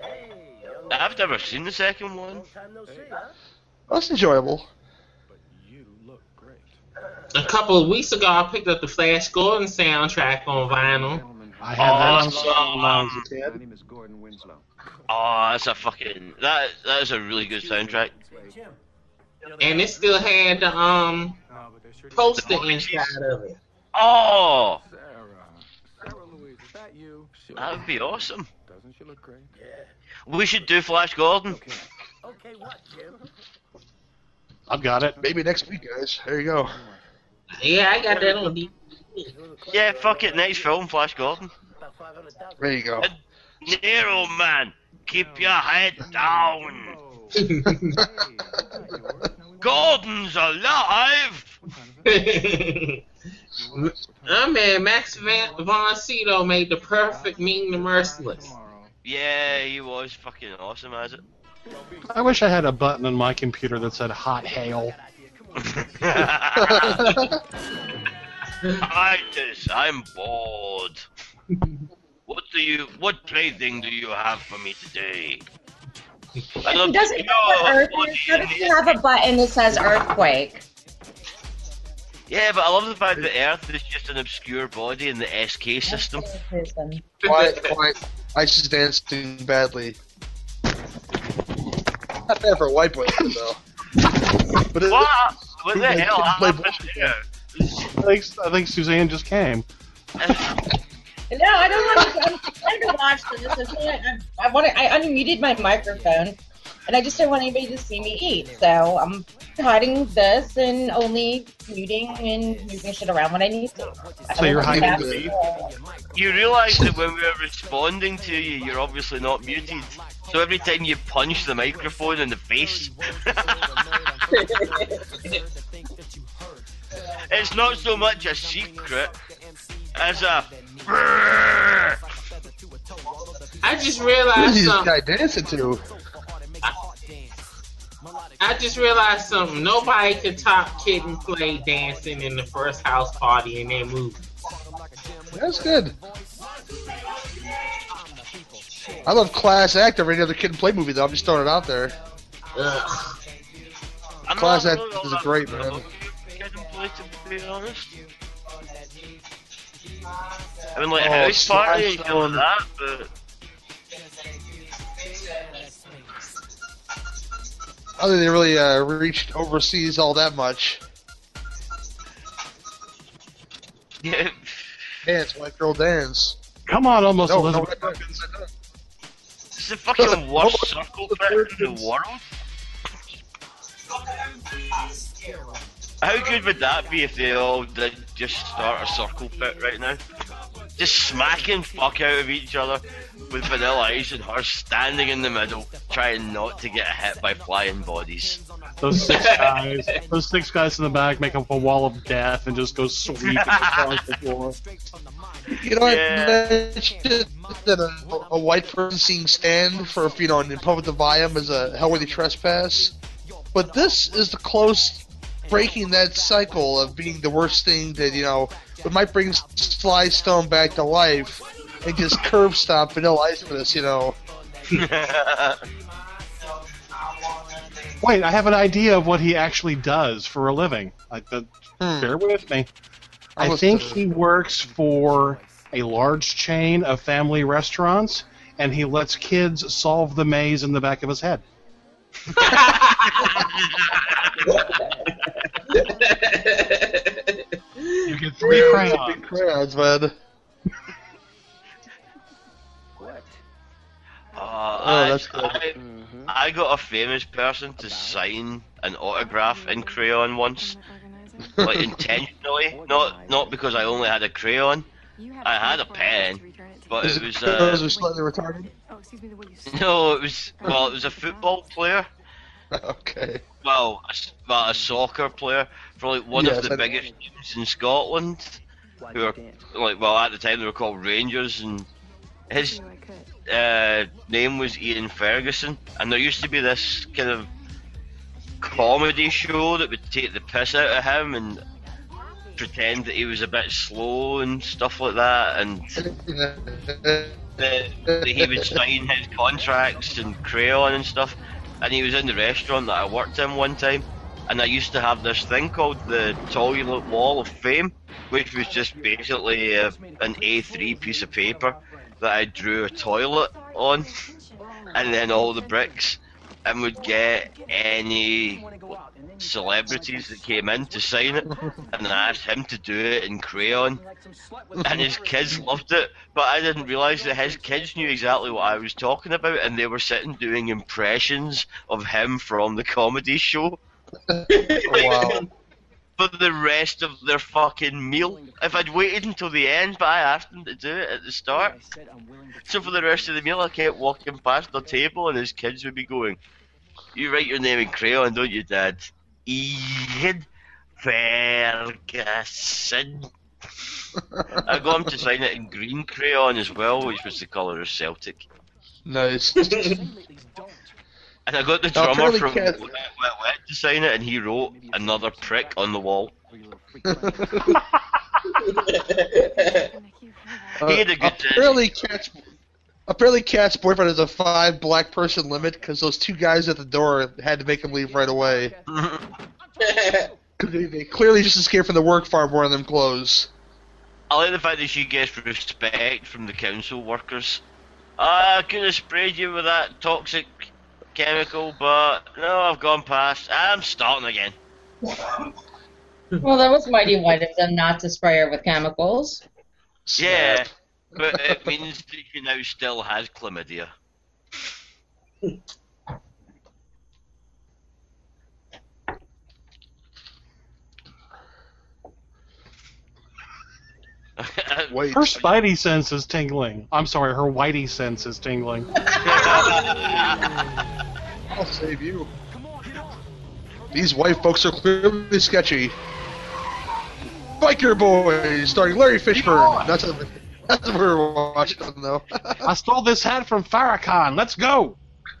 hey. I've never seen the second one. That's enjoyable. You look great. A couple of weeks ago, I picked up the Flash Gordon soundtrack on vinyl. I had that on Awesome. song when I was a my name is Gordon Winslow. Oh, that's a fucking that. That is a really good soundtrack. And it still had the um No, but they're sure poster inside of it. Oh, Sarah. Sarah Louise, is that you that would be awesome. Doesn't she look great? Yeah. We should do Flash Gordon. Okay. Okay, what, Jim? I've got it. Maybe next week, guys. There you go. Yeah, I got that on DVD. Yeah, fuck it. Next film, Flash Gordon. About 500,000. There you go. Nero man, keep your head down. Hey, is that yours? Now we Gordon's alive. oh man, Max Van Von Sydow made the perfect Ming the Merciless. Yeah, he was fucking awesome as it. I wish I had a button on my computer that said hot hail. Klytus, I'm bored. What do you, what plaything do you have for me today? I He doesn't obscure know Earth. How in does the he have a button that says earthquake? Yeah, but I love the fact that Earth is just an obscure body in the SK system. Person. Quiet, quiet. Ice is dancing badly. Not bad for a white boy, though. But it, What? What the Like, hell couldn't play happened I think, I think Suzanne just came. No, I don't want to. I'm trying to watch this. I, feel like I, I want to. I unmuted my microphone, and I just don't want anybody to see me eat. So I'm hiding this and only muting and moving shit around when I need to. I So you're hiding that. the You realise that when we're responding to you, you're obviously not muted. So every time you punch the microphone in the face, it's not so much a secret as a. I just Who's realized this something. guy dancing to? I just realized something. Nobody could top Kid and Play dancing in the first house party in their movie. That's good. I love Class Act over any other kid and play movie, though. I'm just throwing it out there. Ugh. Class Act really is all great, that man. about Kid and Play, to be honest. I mean, like Oh, House Party and Slash all that, but I don't think they really uh, reached overseas all that much. yeah, Dance, white girl dance. Come on, almost No, no, Elizabeth. no, no, Perkins. it's the fucking worst circle pit in the world. How good would that be if they all did just start a circle pit right now? Just smacking fuck out of each other with Vanilla Ice and her standing in the middle, trying not to get hit by flying bodies. Those six guys, those six guys in the back make up a wall of death and just go sweeping across the floor. You know, Yeah. I that a, a white person seeing stand for, you know, in public the volume is a hell hellworthy trespass. But this is the close breaking that cycle of being the worst thing that, you know, it might bring Sly Stone back to life and just curb stomp Vanilla Ice for this, you know. Wait, I have an idea of what he actually does for a living. I, uh, Hmm. bear with me. I Almost, think he works for a large chain of family restaurants, and he lets kids solve the maze in the back of his head. You get three Big crayons. crayons, man. Uh, Oh, I, that's good. I, I got a famous person to sign an autograph in crayon once, like intentionally, not not because I only had a crayon, I had a pen, but Is it it was because uh, they're slightly retarded? Oh, excuse me, the way you no, it was well, it was a football player, okay. well, a, s- well, a soccer player for like one Yes, of the I know. biggest teams in Scotland, who are like well at the time they were called Rangers, and his uh, name was Ian Ferguson, and there used to be this kind of comedy show that would take the piss out of him and pretend that he was a bit slow and stuff like that, and that, that he would sign his contracts in crayon and stuff. And he was in the restaurant that I worked in one time, and I used to have this thing called the Toilet Wall of Fame, which was just basically uh, a, an A3 piece of paper that I drew a toilet on, and then all the bricks, and would get any celebrities that came in to sign it, and I asked him to do it in crayon, and his kids loved it, but I didn't realise that his kids knew exactly what I was talking about, and they were sitting doing impressions of him from the comedy show wow. for the rest of their fucking meal. If I'd waited until the end, but I asked them to do it at the start. So for the rest of the meal, I kept walking past the table, and his kids would be going, "You write your name in crayon, don't you, Dad?" Ian Ferguson. I got him to sign it in green crayon as well, which was the colour of Celtic. Nice. And I got the drummer apparently from Kath- Wet Wet Wet to sign it, and he wrote another prick on the wall. Uh, He had a good sense. apparently, Catch Apparently, Cat's boyfriend has a five black person limit because those two guys at the door had to make him leave right away. 'Cause they, they clearly just escaped from the work farm wearing them clothes. I like the fact that she gets respect from the council workers. Ah, I could have sprayed you with that toxic chemical, but no, I've gone past. I'm starting again. Well, that was mighty white of them not to spray her with chemicals. Yeah, but it means that you now still has chlamydia. Wait. Her spidey sense is tingling. I'm sorry, her whitey sense is tingling. I'll save you. These white folks are clearly sketchy. Biker Boys, starring Larry Fishburne. That's a, that's what we're watching though. I stole this hat from Farrakhan. Let's go.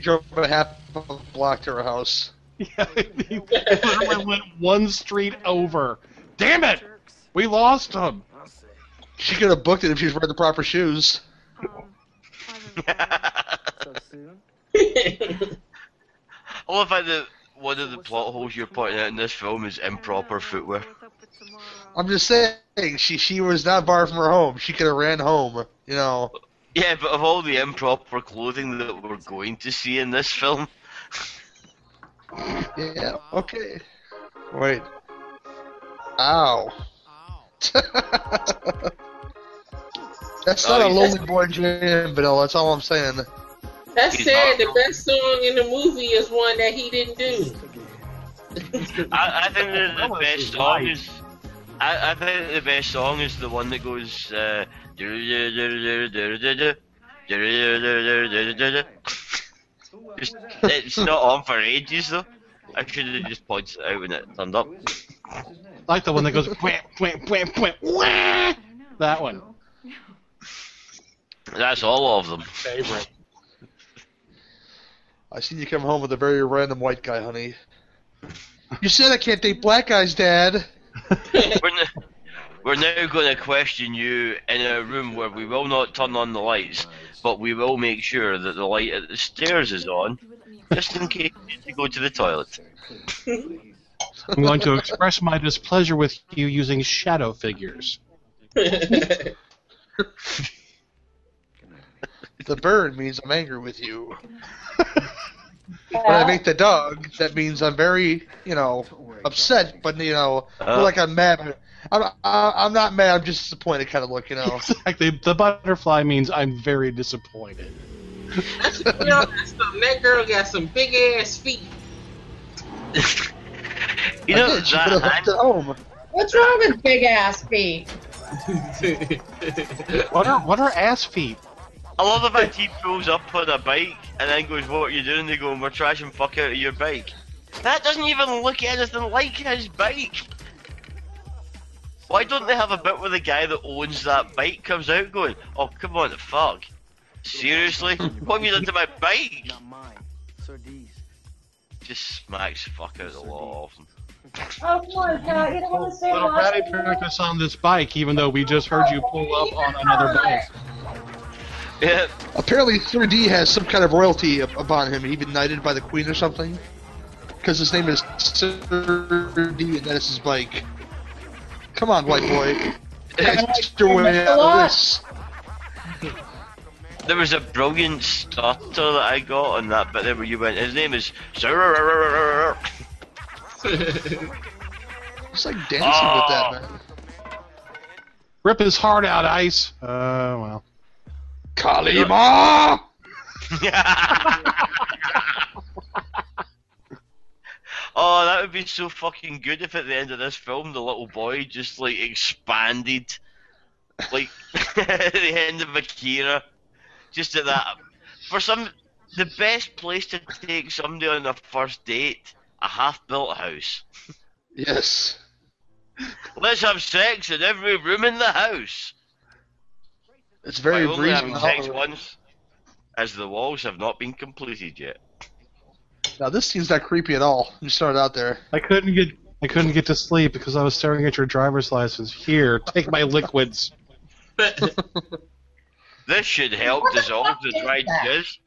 Drove a half a block to her house. Yeah, he literally went one street over. Damn it! We lost him. She could have booked it if she was wearing the proper shoes. Um, So soon? I love how the one of the plot holes you're pointing out in this film is improper footwear. I'm just saying, she she was not far from her home. She could have ran home. You know. Yeah, but of all the improper clothing that we're going to see in this film, Yeah. Okay. Wait. Ow. That's not Oh, a lonely boy jam, Vanilla. That's all I'm saying. That He's said, the best song in the movie is one that he didn't do. I, I think that the best song is. I, I think the best song is the one that goes. Uh, Just- it's not on for ages though. I should have just pointed it out when it turned up. Like the one that goes. That one. That's all of them. Favorite. I seen you come home with a very random white guy, honey. You said I can't date black guys, Dad. We're, n- we're now going to question you in a room where we will not turn on the lights, but we will make sure that the light at the stairs is on, just in case you need to go to the toilet. I'm going to express my displeasure with you using shadow figures. The bird means I'm angry with you. When I make the dog, that means I'm very, you know, upset. But you know, Uh. like I'm mad. I'm I, I'm not mad. I'm just disappointed, kind of look, you know. Exactly. The butterfly means I'm very disappointed. That's you know, that's some, that girl got some big ass feet. You know, did. She that could have hand- left at home. What's wrong with big ass feet? What are what are ass feet? I love the fact he pulls up on a bike and then goes, What are you doing? They go, We're trashing fuck out of your bike. That doesn't even look anything like his bike. Why don't they have a bit where the guy that owns that bike comes out going, Oh, come on, the fuck. Seriously? what have you done to my bike? Not mine. Sardis. Just smacks fuck out of the law of them. Oh, come on, Pat. You don't want to say Little Patty parked us on this bike, even though we just heard you pull up on another bike. Yeah, Apparently, 3D has some kind of royalty upon him. He been knighted by the queen or something. Because his name is Sir D, and that is his bike. Come on, white boy. Get your way out of this. there was a brilliant stutter that I got on that bit there where you went, His name is Sir. It's like dancing with that, man. Rip his heart out, Ice. Uh, well. Kalima! oh, that would be so fucking good if at the end of this film the little boy just like expanded, like at the end of Akira, just at that. For some, the best place to take somebody on a first date, a half-built house. Yes. Let's have sex in every room in the house. It's very By only having sex once, as the walls have not been completed yet. Now, this seems not creepy at all. You started out there. I couldn't get I couldn't get to sleep because I was staring at your driver's license. Here, take my liquids. This should help What dissolve fuck the is dried that? jizz.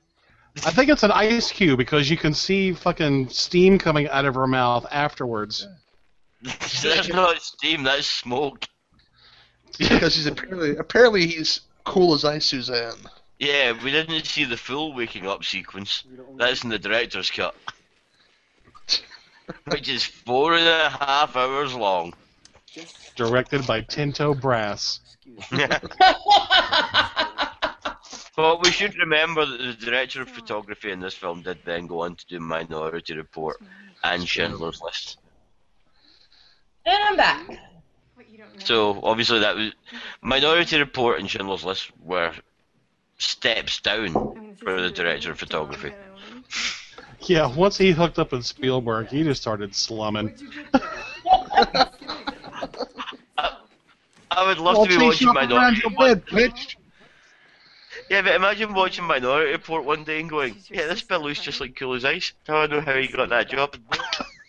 I think it's an ice cube because you can see fucking steam coming out of her mouth afterwards. that's not steam, that's smoke. because he's apparently apparently he's cool as I, Suzanne. Yeah, we didn't see the full waking up sequence. That's in the director's cut. Which is four and a half hours long. Directed by Tinto Brass. But we should remember that the director of photography in this film did then go on to do Minority Report and Schindler's List. and I'm back. What you don't know. So obviously that was Minority Report and Schindler's List were steps down I mean, this for the the director of photography. that I learned. Yeah, once he hooked up with Spielberg, he just started slumming. I would love to be watching Minority bed, bitch. Yeah, but imagine watching Minority Report one day and going, Yeah, this bill looks just like Cool as Ice. I don't know how he got that job.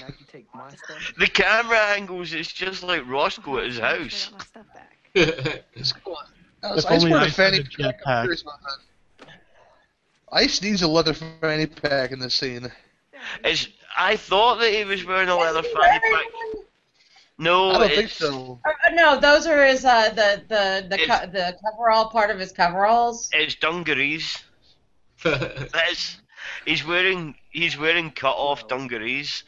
Now you take my stuff. The camera angles is just like Roscoe at his I wish I house. got my stuff back. Ice If only a fanny had pack. I'm curious about. Ice needs a leather fanny pack in this scene. It's, I thought that he was wearing a leather fanny pack. No, I don't think it's, so. Uh, no, those are his uh, the the the co- the coverall part of his coveralls. it's dungarees. That's he's wearing he's wearing cut off dungarees,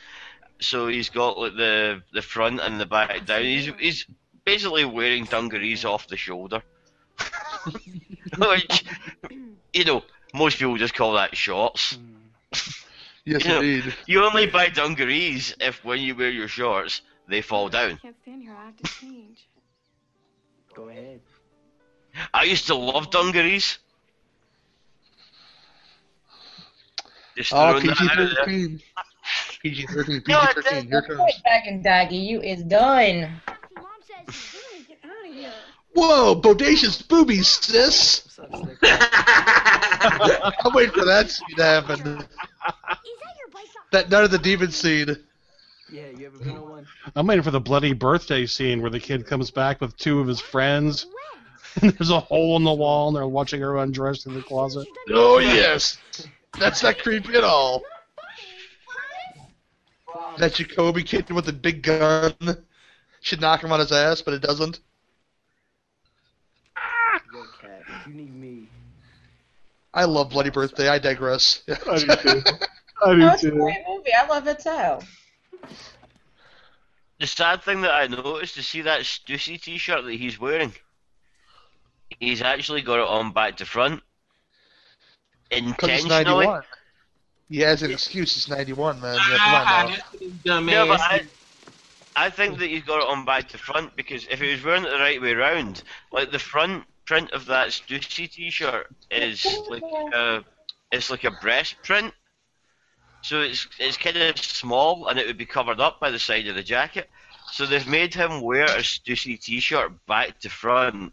so he's got like the the front and the back down. He's he's basically wearing dungarees off the shoulder, which you know most people just call that shorts. Yes, Yeah. indeed. You only buy dungarees if when you wear your shorts they fall down. I Can't stand here. I have to change. Go ahead. I used to love dungarees. Just Oh, throwing that PG out there. thirteen. PG thirteen. PG No, it thirteen. Here comes. back and Daggy, you is done. Mom says, "Hey, get out of here." Whoa, bodacious boobies, sis. What's up, Slick? I'm waiting for that scene to happen. Is that your bike? That none of the demon scene. Yeah, you ever been on one? I'm waiting for the bloody birthday scene where the kid comes back with two of his friends, and there's a hole in the wall, and they're watching her undressed in the closet. Oh yes, that's not creepy at all. That Jacoby kid with the big gun should knock him on his ass, but it doesn't. Yo, cat, you need me. I love Bloody Birthday. I digress. I do too. I No, do it's a great movie. I love it too. The sad thing that I noticed to see that Stussy t-shirt that he's wearing. He's actually got it on back to front. Because it's Intentionally. 91. He has an excuse. It's 91, man. Yeah, come on Ah, now. that's what dumbass. No, but I, I think that he's got it on back to front because if he was wearing it the right way round, like the front print of that Stussy t-shirt is like a, it's like a breast print. So it's it's kind of small and it would be covered up by the side of the jacket. So they've made him wear a Stussy t-shirt back to front,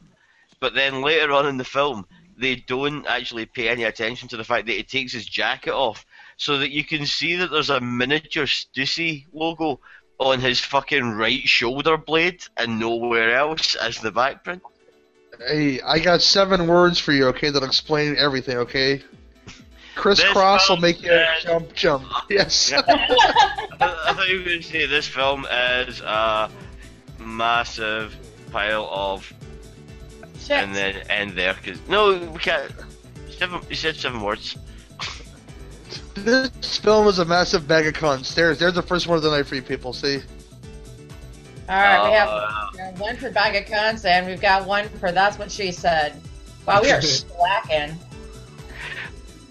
but then later on in the film they don't actually pay any attention to the fact that he takes his jacket off, so that you can see that there's a miniature Stussy logo on his fucking right shoulder blade and nowhere else as the back print. Hey, I got seven words for you, okay, that'll explain everything, okay? Kris Kross will make you is- jump, jump. Yes. I, I thought you were going to say this film is a massive pile of, Shit. and then end there because no, we can't. Seven. You said seven words. This film is a massive bag of cons. There's, there's the first word of the night for you people, see? All right, we have Uh, we have one for bag of cons, and we've got one for that's what she said. Wow, we are slacking.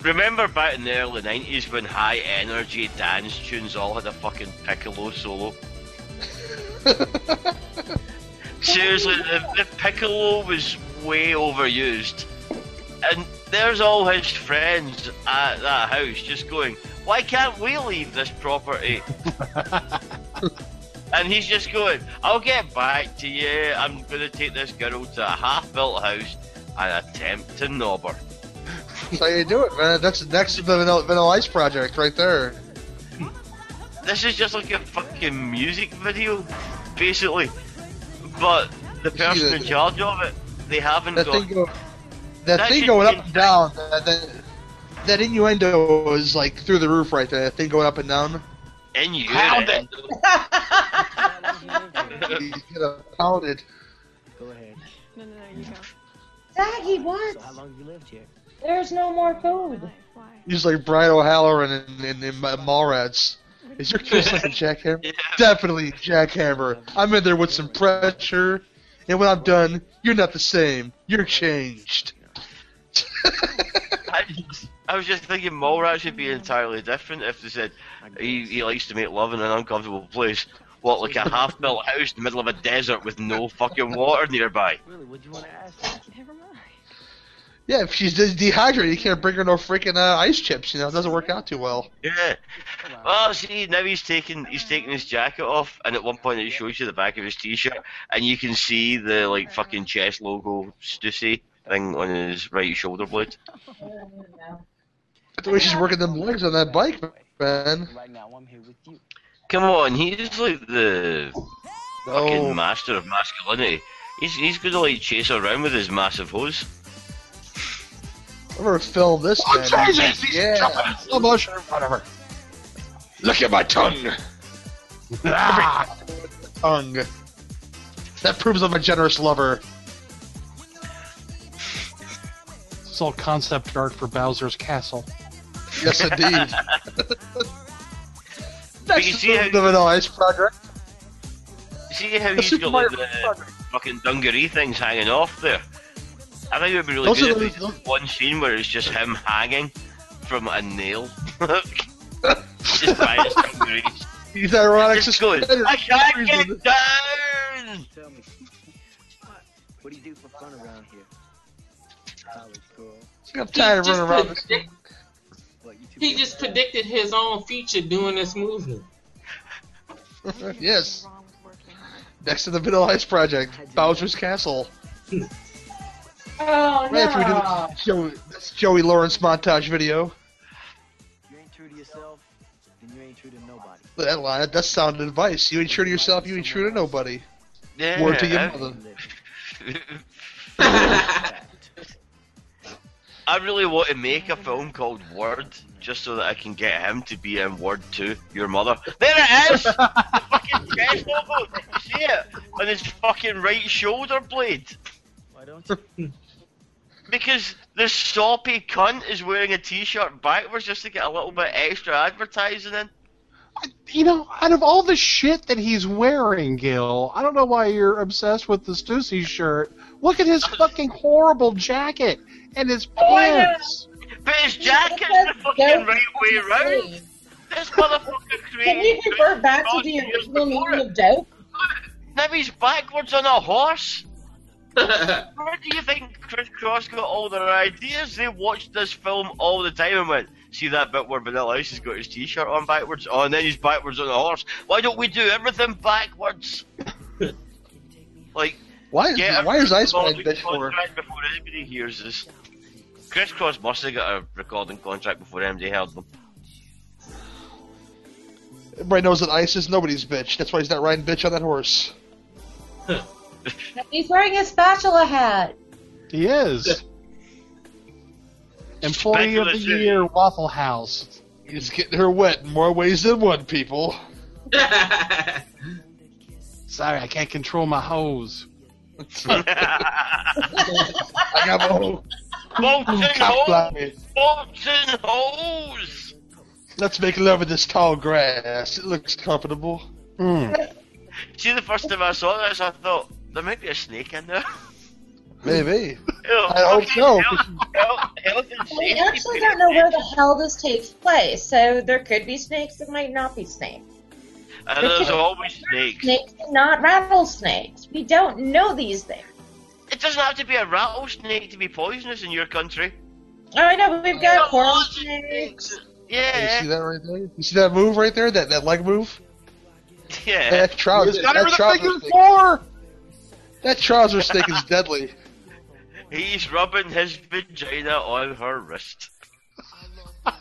Remember back in the early nineties when high energy dance tunes all had a fucking piccolo solo? Seriously, the, the piccolo was way overused. And there's all his friends at that house just going, Why can't we leave this property? and he's just going, I'll get back to you. I'm going to take this girl to a half built house and attempt to knob her. How you do it, man. That's the next Vanilla, Vanilla Ice project right there. this is just like a fucking music video, basically. But the person the- in charge of it, they haven't got. That That thing going up and down, that, that, that innuendo was like through the roof right there. That thing going up and down. in you. Pound it. You get a pounded. Go ahead. No, no, no, you go. Zaggy, what? So how long have you lived here? There's no more food. Why? Why? He's like Brian O'Halloran in, in, in uh, Mallrats. Is your kiss like a jackhammer? Yeah. Definitely jackhammer. I'm in there with some pressure, and when I'm done, you're not the same. You're changed. I, I was just thinking Mallrats should be entirely different if they said he, he likes to make love in an uncomfortable place. What, like a half-built house in the middle of a desert with no fucking water nearby? Really, what do you want to ask? Never mind. Yeah, if she's de- dehydrated, you can't bring her no freaking uh, ice chips. You know, it doesn't work out too well. Yeah. Well, see, now he's taking he's taking his jacket off, and at one point it shows you the back of his t-shirt, and you can see the like fucking chest logo Stussy thing on his right shoulder blade. The way she's working them legs on that bike, man. Right now, I'm here with you. Come on, he's like the fucking Oh, master of masculinity. He's he's gonna like chase her around with his massive hose. I'm gonna film this, I'm man. changing! He's Yeah. jumping in slow motion in front of her. Look at my tongue. Ah, Tongue. That proves I'm a generous lover. It's all concept art for Bowser's Castle. Yes, indeed. But you see how the Vanilla Ice Project. see how The he's Super got like the Project. fucking dungaree things hanging off there. I think it would be really Those good are if they those- one scene where it's just him hanging from a nail. just by his dungarees. He's ironic. Just going, I can't get down! I'm tired of He just running around predict- What, He just predicted his own future doing this movie. yes. Wrong with working hard. Next to the Vanilla Ice Project, Bowser's Castle. Oh Right after we do no! this Joey, this Joey Lawrence montage video. You ain't true to yourself, then you ain't true to nobody. That line, that's sound advice. You ain't true to yourself, you ain't true to nobody. Yeah, Word to your I- mother. I really want to make a film called Word, just so that I can get him to be in Word 2, Your Mother. There it is! the fucking chest logo! You see it? On his fucking right shoulder blade. Why don't you? Because the soppy cunt is wearing a t-shirt backwards just to get a little bit extra advertising in. You know, out of all the shit that he's wearing, Gill, I don't know why you're obsessed with the Stussy shirt. Look at his fucking horrible jacket and his Oh, I know. pants. But his jacket's the fucking right way round. This motherfucker Can we created... revert back to the original before meaning of dope? Now he's backwards on a horse. Where do you think Kris Kross got all their ideas? They watched this film all the time and went, see that bit where Vanilla Ice has got his t-shirt on backwards? Oh, and then he's backwards on a horse. Why don't we do everything backwards? like, Why is, get why is a Iceman recording bitch for? before anybody hears this? Kris Kross must have got a recording contract before anybody held them. Everybody knows that Ice is nobody's bitch. That's why he's not riding bitch on that horse. He's wearing a spatula hat. He is. Employee of the Speculative. Year, Waffle House. He's getting her wet in more ways than one, people. Sorry, I can't control my hose. I got my whole Bolton cock hose! hose! Let's make love in this tall grass. It looks comfortable. Mm. See, the first time I saw this, I thought, there might be a snake in there. Maybe. I hope fucking so. And We actually don't know where the hell this takes place, so there could be snakes, there might not be snakes. Uh, and there's always snakes. Snakes and not rattlesnakes. We don't know these things. It doesn't have to be a rattlesnake to be poisonous in your country. Oh, I know, but we've got coral Lots of snakes. You see that right there? You see that move right there? That that leg move? yeah. That trouser, He's got her that trouser figure snake, four! that trouser snake is deadly. He's rubbing his vagina on her wrist.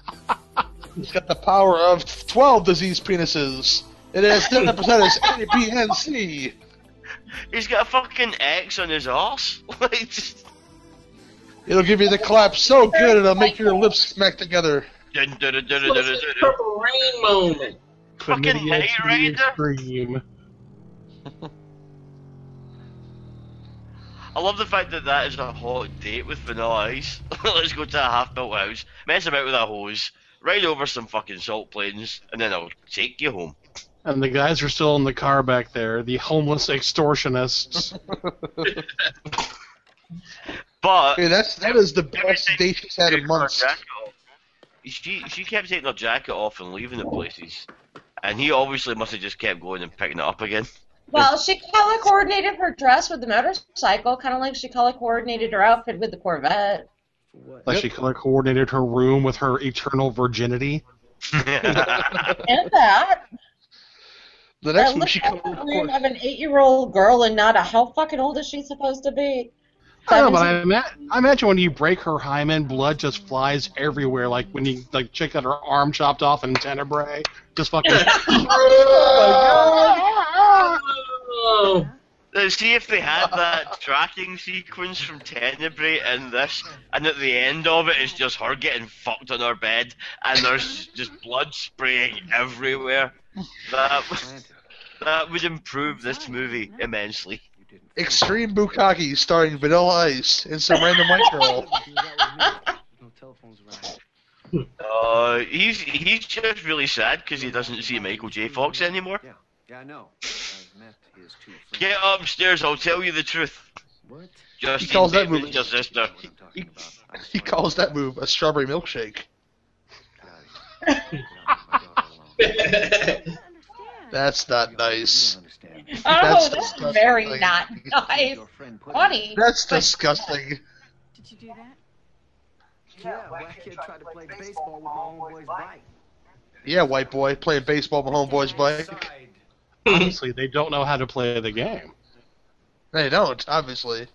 He's got the power of 12 disease penises. It has 10% as ABNC. He's got a fucking X on his ass. like, just, It'll give you the clap so good it'll make your lips smack together. dun, dun, dun, dun, dun, dun, dun, dun. purple rain moment? Fucking Chlamydia Knight to the Rider. extreme. I love the fact that that is a hot date with Vanilla Ice. Let's go to a half-built house, mess about with a hose, ride over some fucking salt plains, and then I'll take you home. And the guys are still in the car back there, the homeless extortionists. But Hey, that's that is the best time day she's had in months. She she kept taking her jacket off and leaving the places, and he obviously must have just kept going and picking it up again. Well, she color coordinated her dress with the motorcycle, kind of like she color coordinated her outfit with the Corvette. What? Like she color coordinated her room with her eternal virginity. And that. The next I one she at covered the room of an eight-year-old girl and not a how fucking old is she supposed to be? I know, but I, ima- I imagine when you break her hymen, blood just flies everywhere. Like when you like chick got her arm chopped off in Tenebrae, just fucking. Oh, See if they had that tracking sequence from Tenebrae in this, and at the end of it, it's just her getting fucked on her bed, and there's just blood spraying everywhere. That that would improve this movie immensely. Extreme Bukkake starring Vanilla Ice and some random white girl. Do that with me. There's no telephones around. Uh, he's he's just really sad because he doesn't see Michael J. Fox anymore. Yeah, yeah, I know. I've met his two friends. Get upstairs, I'll tell you the truth. What? Justin calls that Bateman's movie- your sister. What I'm talking about. I was He calls that move a strawberry milkshake. Get out of here. Get out of my daughter alone. understand. That's not nice. Oh, That's that's very not nice. Your friend put Funny. That's disgusting. Did you do that? Yeah, whack kid tried to play baseball with my homeboy's bike. Yeah, white boy playing baseball with my homeboy's bike. Obviously, they don't know how to play the game. They don't, obviously.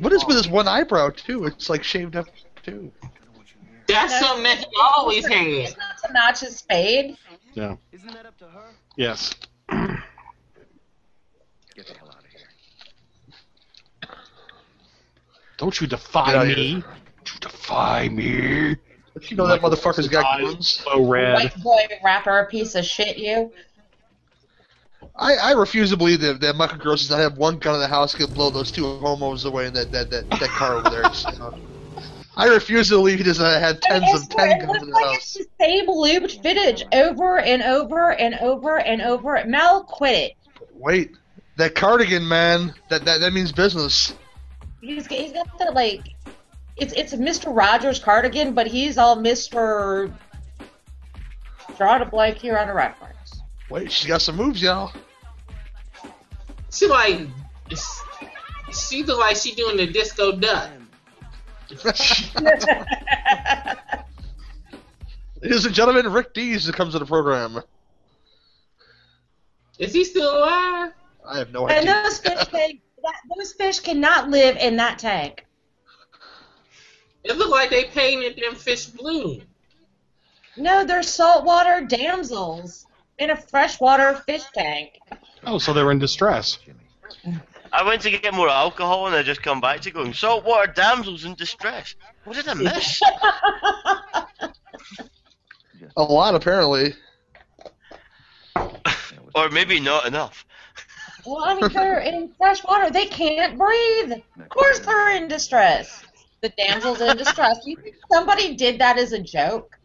What is with his one eyebrow too? It's like shaved up too. That's something that he always had. To notch his spade. Yeah. Isn't that up to her? Yes. Get the hell out of here. Don't you defy out of me. Don't you defy me. But you know that motherfucker's got guns. So red. White boy rapper, piece of shit, you. I, I refuse to believe that, that Michael Gross does not have one gun in the house can blow those two homos away in that, that, that, that car over there. So, I refuse to believe he doesn't have tens I of swear, ten it guns in looks his like it's the same looped footage over and over and over and over. Mel, quit it. Wait, that cardigan, man, that, that, that means business. He's, he's got the like, it's it's Mr. Rogers cardigan, but he's all Mr. Draw a blank here on a reference. Wait, she's got some moves, y'all. She like, she look like she doing the disco duck. Ladies and gentlemen, Rick Dees comes to the program. Is he still alive? I have no idea. and those fish, can, that, those fish cannot live in that tank. It looked like they painted them fish blue. No, they're saltwater damsels in a freshwater fish tank. Oh, so they were in distress. I went to get more alcohol and I just come back to going saltwater damsels in distress. What did I miss? A lot, apparently. or maybe not enough. Well, I mean, they're in fresh water. They can't breathe. Of course, they're in distress. The damsels in distress. You think somebody did that as a joke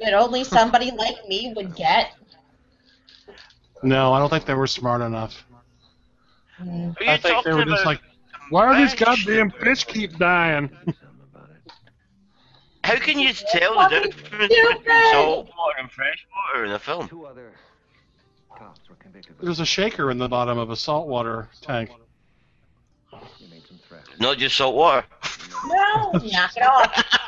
that only somebody like me would get? No, I don't think they were smart enough. Are you I think they were just like, um, why are these goddamn fish keep dying? Something about it. How can you tell the difference between stupid. salt water and fresh water in a film? Two other cops were convicted. of There's a shaker in the bottom of a saltwater tank. You made some threats. Not just salt water. No, knock it off.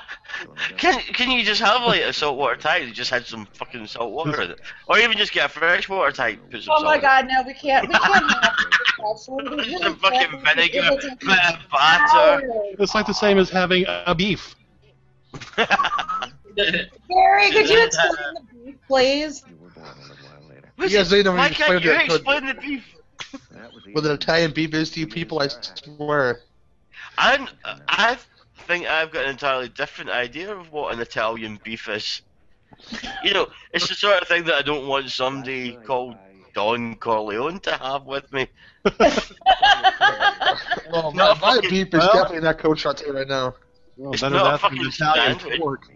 Can can you just have like a saltwater tank You just had some fucking salt water in it, or even just get a freshwater tank, put some Oh my in it. god, no, we can't. We can't have this discussion. We Some can't. fucking vinegar, It's bit of batter. It's like the same as having a beef. Gary, could you explain the beef, please? You were born a little while later. You guys ain't Why even can't explained you it. But explain the beef? That was with an Italian beef is to you people, I swear. I'm, I think I've got an entirely different idea of what an Italian beef is. You know, it's the sort of thing that I don't want somebody called Don Corleone to have with me. Well, No, my, my fucking- beef is well- definitely not Coach Shante right now. Well, It's better not that than fucking Italian sandwich. pork. me.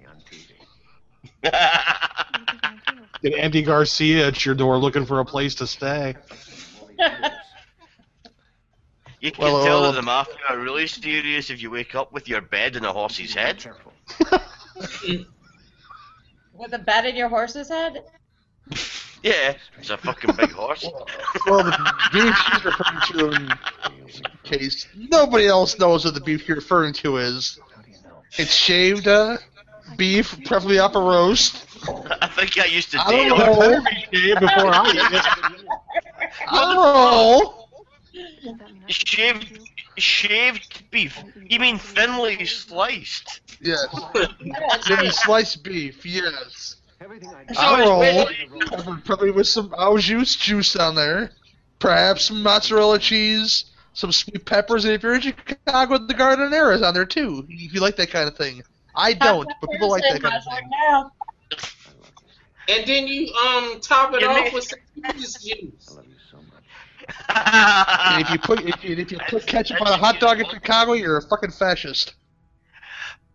Get Andy Garcia at your door looking for a place to stay. You can Well, tell well, that the mafia are really serious if you wake up with your bed in a horse's head. With a bed in your horse's head? Yeah, it's a fucking big horse. Well, the beef she's referring to in case nobody else knows what the beef you're referring to is. How do you know? It's shaved uh, beef, preferably off a roast. I think I used to I date don't know. Better be shaved before I eat it. I don't know. Shaved, shaved beef. You mean thinly sliced? Yes. Maybe sliced beef, yes. Everything I So I roll. Probably- Probably with some au jus juice on there. Perhaps some mozzarella cheese, some sweet peppers, and if you're in Chicago, the giardiniera is on there too. If you like that kind of thing. I don't, but people like that kind of thing. Now. And then you um top it off with some peach juice. love you so much. And if you put if you, if you put ketchup on a hot dog in Chicago, you're a fucking fascist.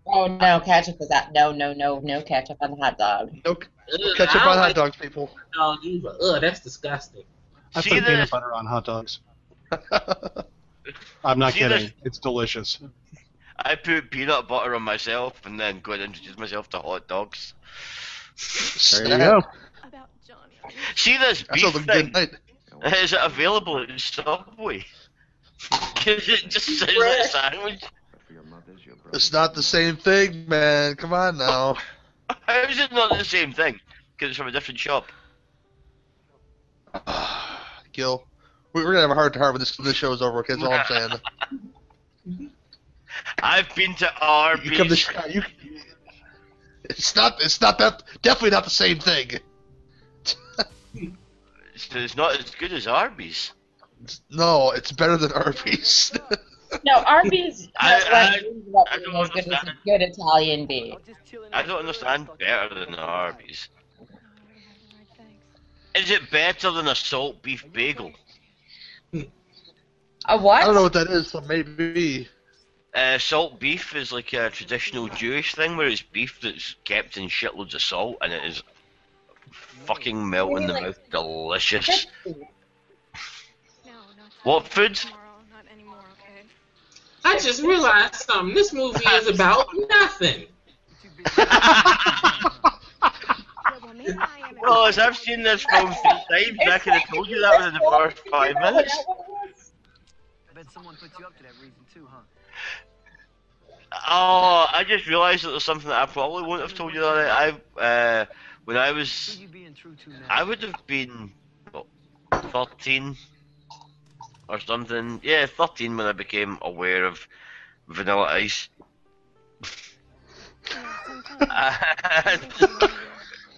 Oh no, ketchup is that? No, no, no, no ketchup on the hot dog. No Ugh, ketchup I on hot like dogs, people. dog either. Ugh, that's disgusting. I See put peanut butter on hot dogs. I'm not See kidding. this? It's delicious. I put peanut butter on myself and then go and introduce myself to hot dogs. There you go. About Johnny. See this That's beef a thing? Good. Is it available at Subway? Because it just says like a um sandwich. But for your mothers, your brothers. It's not the same thing, man. Come on now. How is it not the same thing? Because it's from a different shop. Gill, we- we're gonna have a heart to heart when this this show is over. Okay, that's all I'm saying. I've been to You come to Arby's. Chicago. You, it's not. It's not that. Definitely not the same thing. It's, it's not as good as Arby's. No, it's better than Arby's. No, Arby's I- has I- like I don't know as good as understand. good Italian beef. I don't understand better than Arby's. Is it better than a salt beef bagel? A what? I don't know what that is, so maybe. Uh, salt beef is like a traditional Jewish thing where it's beef that's kept in shitloads of salt and it is fucking melt in the Really? mouth delicious. No, What food? tomorrow, anymore, okay? I just realized something. This movie is about nothing. Well, as I've seen this film three times, I could have told you that within the first five minutes. I bet someone put you up to that reason too, huh? Oh, I just realised that there's something that I probably wouldn't have told you that I, uh, when I was, you being true to? I would have been, what, 13 or something. Yeah, 13 when I became aware of Vanilla Ice.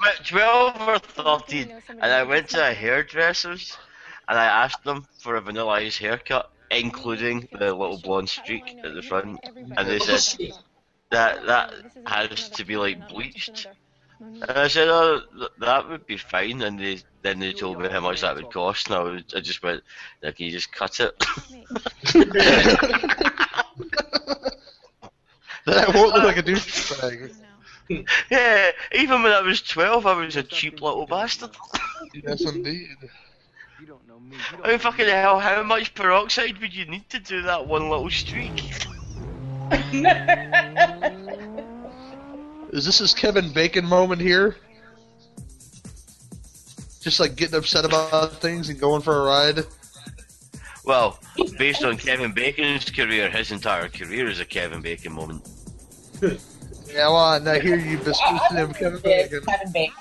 But 12 or 13, and I went to a hairdresser's and I asked them for a Vanilla Ice haircut, including the little blonde streak at the front, and they said that that has to be like bleached. And I said, oh, that would be fine. And they then they told me how much that would cost, and I, was, I just went, now can you just cut it? Then I won't look like a douchebag. yeah, even when I was 12, I was a cheap little bastard. Yes, indeed. You don't know me. You don't I mean, fucking hell, how much peroxide would you need to do that one little streak? Is this his Kevin Bacon moment here? Just like getting upset about things and going for a ride? Well, based on Kevin Bacon's career, his entire career is a Kevin Bacon moment. Yeah, well, and I hear you bespoofing him, Kevin Bacon. Kevin Bacon.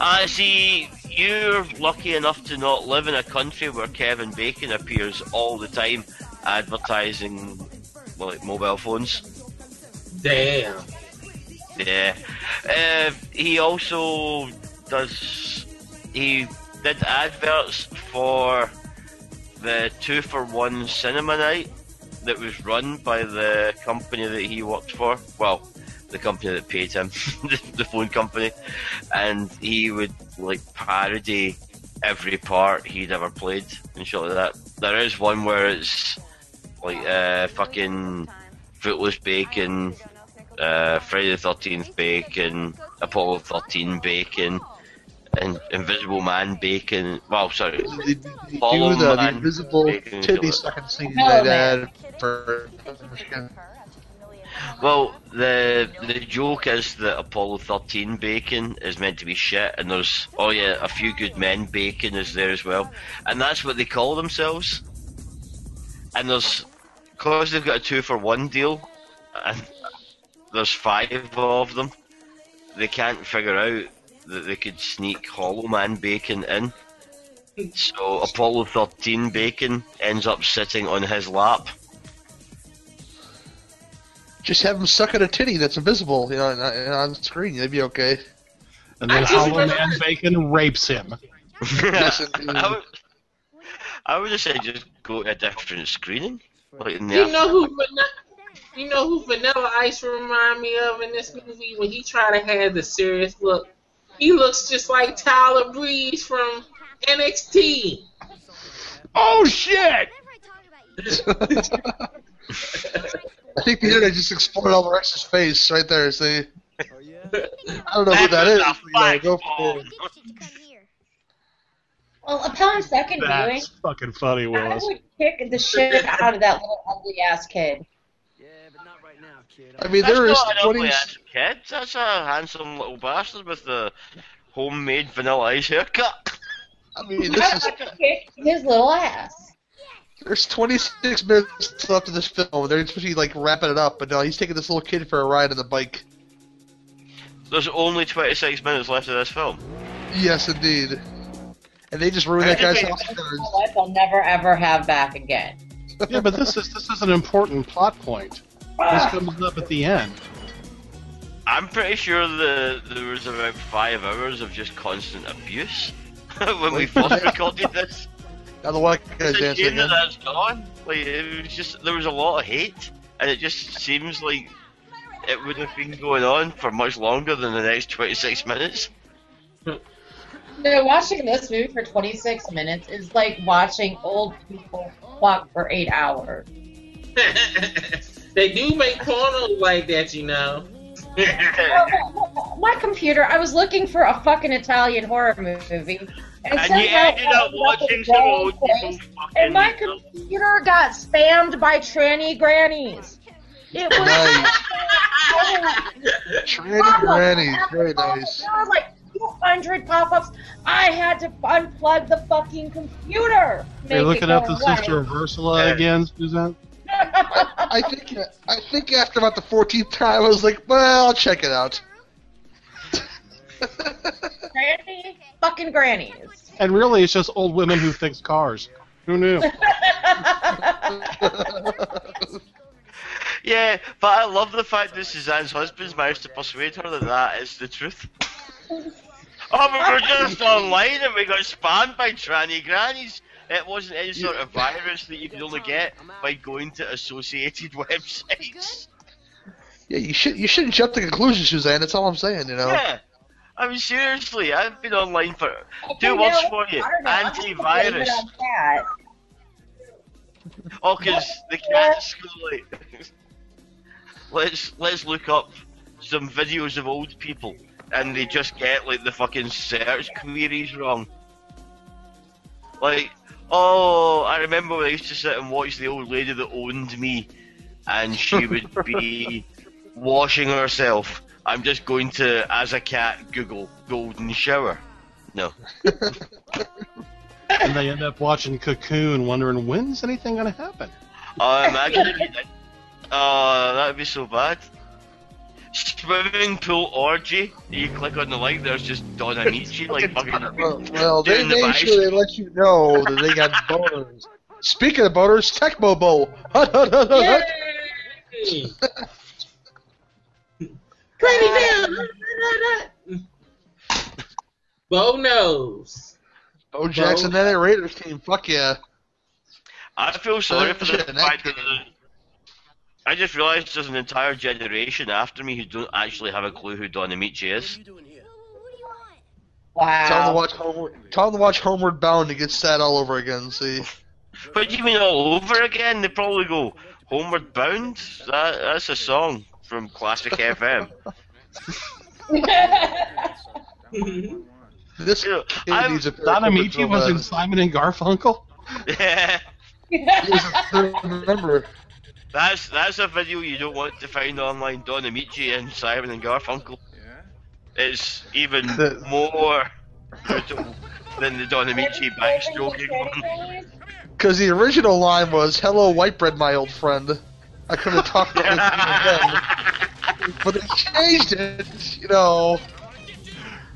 Uh, see, you're lucky enough to not live in a country where Kevin Bacon appears all the time advertising like mobile phones. Damn. Yeah. Uh, he also does. He did adverts for the two for one cinema night that was run by the company that he worked for. Well, the company that paid him, the, phone company, and he would like parody every part he'd ever played and shit like that. There is one where it's like uh, fucking Footloose Bacon, uh, Friday the Thirteenth Bacon, Apollo Thirteen Bacon, and Invisible Man Bacon. Well, sorry, They, they Follow do the, the invisible Bacon titty killer. sucking scene Follow that man. for Well, the the joke is that Apollo 13 bacon is meant to be shit, and there's oh yeah, a few good men bacon is there as well, and that's what they call themselves. And there's because they've got a two for one deal, and there's five of them. They can't figure out that they could sneak Hollow Man bacon in. So Apollo 13 bacon ends up sitting on his lap. Just have him suck at a titty that's invisible, you know, on, on screen. They'd be okay. And then Hollow remember- Man Bacon rapes him. Yes. I would, I would just say just go to a different screening. Like in You know who afternoon. Vanilla, you know who Vanilla Ice remind me of in this movie when he try to have the serious look. He looks just like Tyler Breeze from NXT. Oh shit! I think the internet just exploded over X's face right there. See, Oh yeah? I don't know who that is. was is. a but, yeah, fight go for it. Well, upon second viewing, That's fucking funny, Willis. I Willis. would kick the shit out of that little ugly ass kid. Yeah, but not right now, kid. I mean, That's there is not an ugly 20. ass kid. That's a handsome little bastard with the homemade vanilla ice haircut. I mean, this is I would kick his little ass. there's 26 minutes left of this film. They're supposed to be like wrapping it up, but no, he's taking this little kid for a ride on the bike. There's only 26 minutes left of this film. Yes, indeed. And they just ruined that guy's house. Life I'll never ever have back again. Yeah, but this is this is an important plot point. This ah! comes up at the end. I'm pretty sure the, there was about five hours of just constant abuse when we first recorded this. Now the white guy's It's a shame that that's gone. Like it was just there was a lot of hate, and it just seems like it would have been going on for much longer than the next 26 minutes. No, watching this movie for 26 minutes is like watching old people walk for eight hours. They do make pornos like that, you know. My computer, I was looking for a fucking Italian horror movie. And, And you ended up watching some old people And my computer got spammed by tranny grannies. It was Nice. Tranny grannies, very nice. There was like 200 pop-ups. I had to unplug the fucking computer. Are you looking up the away. Sister of Ursula again, Suzanne? I think I think after about the 14th time, I was like, well, I'll check it out. Granny, fucking grannies. And really, it's just old women who fix cars. Who knew? Yeah, but I love the fact that Suzanne's husband's managed to persuade her that that is the truth. oh, but we were just online and we got spammed by tranny grannies. It wasn't any sort of virus that you could only get by going to associated websites. yeah, you should you shouldn't jump to conclusions, Suzanne. That's all I'm saying. You know. Yeah. I mean, seriously, I've been online for Okay, two no, words for you. I don't know, I'm just gonna blame it Antivirus. Oh, because the cat's like, let's let's look up some videos of old people, and they just get like the fucking search queries wrong. Like, oh, I remember when I used to sit and watch the old lady that owned me, and she would be washing herself. I'm just going to, as a cat, Google golden shower. No. and they end up watching Cocoon, wondering when's anything gonna happen. Oh, imagine if you did. Oh, that'd be so bad. Swimming pool orgy. You click on the link, there's just Don Ameche, like fucking. Well, well they doing the made sure they let you know that they got boners. Speaking of boners, Tecmo Bowl. Hut, hut, hut, hut, hut. Yay! Bo knows. Oh, Jackson, that Raiders team. Fuck yeah. I feel sorry for the Shit, fact that game. the- I just realised there's an entire generation after me who don't actually have a clue who Don Ameche is. Tell them to Wow. watch Homeward. Tell them to watch Homeward Bound to get sad all over again. See. What do you mean all over again? They probably go Homeward Bound. That that's a song from Classic FM. This You know, I'm- needs a pair of Don clippers Ameche was in. Simon and Garfunkel. He was a third member. That's that's a video you don't want to find online. Don Ameche and Simon and Garfunkel. Yeah. It's even The- more brutal than the Don Ameche backstroking one. Because the original line was, "Hello, white bread, my old friend." I couldn't talk to him then, but they changed it. You know,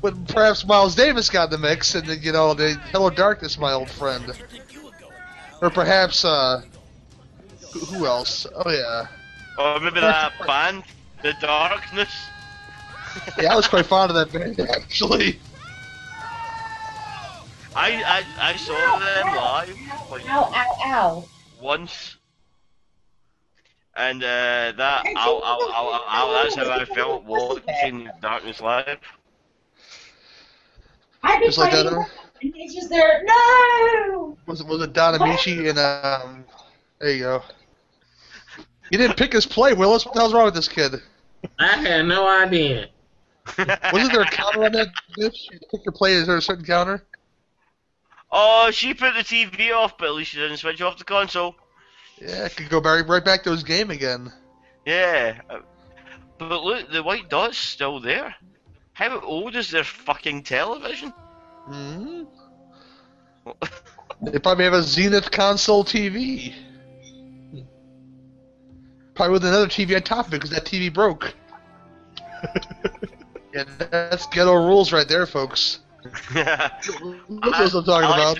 when perhaps Miles Davis got in the mix, and then you know, they "Hello, darkness, my old friend," or perhaps uh, who who else? Oh yeah, Oh, remember that band, The Darkness. yeah, I was quite fond of that band actually. I, I I saw them live like Ow, ow, ow. once, and uh, that ow, ow, ow, ow, ow, that's how I felt watching Darkness live. I've been Just like that, fighting and he's just there. No! Was it was it Don Ameche and um? There you go. You didn't pick his play, Willis. What the hell's wrong with this kid? I had no idea. Wasn't there a counter on that bitch? You pick your play. Is there a certain counter? oh, she put the TV off, but at least she didn't switch off the console. Yeah, I could go right, right back to his game again. Yeah, uh, but look, the white dot's still there. How old is their fucking television? hmm They probably have a Zenith console TV. Probably with another TV on top of it because that TV broke. yeah, that's ghetto rules right there, folks. That's what I'm talking I like about.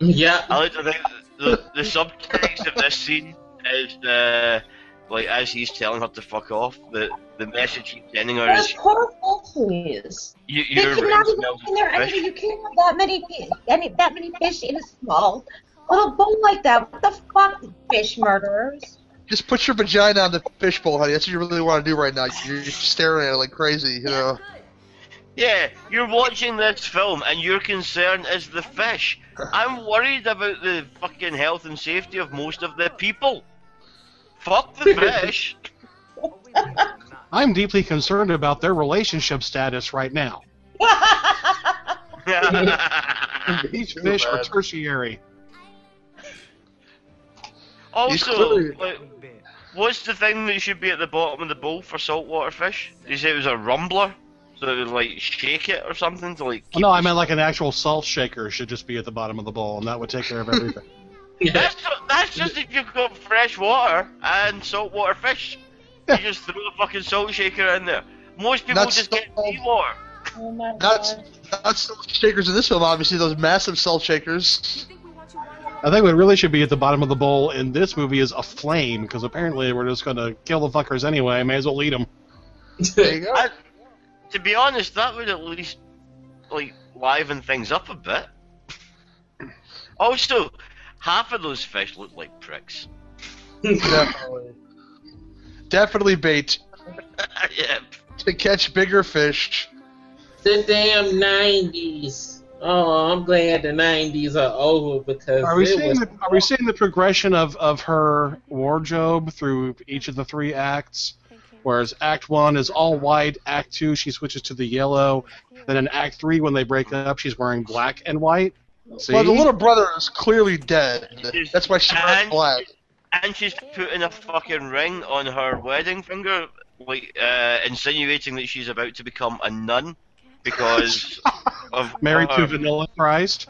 Yeah. I like to think the, the subtext of this scene is the like as he's telling her to fuck off. The the message he's sending her Those is poor fishes. you, They cannot brain even smells in there. of I mean, you can't have that many, any that many fish in a small little bowl like that. What the fuck, fish murderers? Just put your vagina on the fishbowl, honey. That's what you really want to do right now. You're staring at it like crazy, you know. Yeah, you're watching this film and your concern is the fish. I'm worried about the fucking health and safety of most of the people. Fuck the fish. I'm deeply concerned about their relationship status right now. These fish are tertiary. also, clearly- like, what's the thing that should be at the bottom of the bowl for saltwater fish? Did you say it was a rumbler? So it would like shake it or something to like. Oh, well, no, I meant like an actual salt shaker should just be at the bottom of the bowl, and that would take care of everything. That's, that's just if you've got fresh water and saltwater fish. You just throw the fucking salt shaker in there. Most people Not just get salt. seawater. oh my Not, god. not salt shakers in this film, obviously. Those massive salt shakers. I think what really should be at the bottom of the bowl in this movie is a flame, because apparently we're just going to kill the fuckers anyway. May as well eat them. There you go. I, to be honest, that would at least like liven things up a bit. Also, half of those fish look like pricks. Definitely. Definitely bait yeah. to catch bigger fish. the damn 90s. Oh, I'm glad the 90s are over because Are we seeing was... the, are we seeing the progression of, of her wardrobe through each of the three acts? Whereas Act One is all white, Act Two she switches to the yellow, then in Act Three when they break up she's wearing black and white. See? Well, the little brother is clearly dead. That's why she wears black. And she's putting a fucking ring on her wedding finger, like uh, insinuating that she's about to become a nun because of Married her to Vanilla Christ.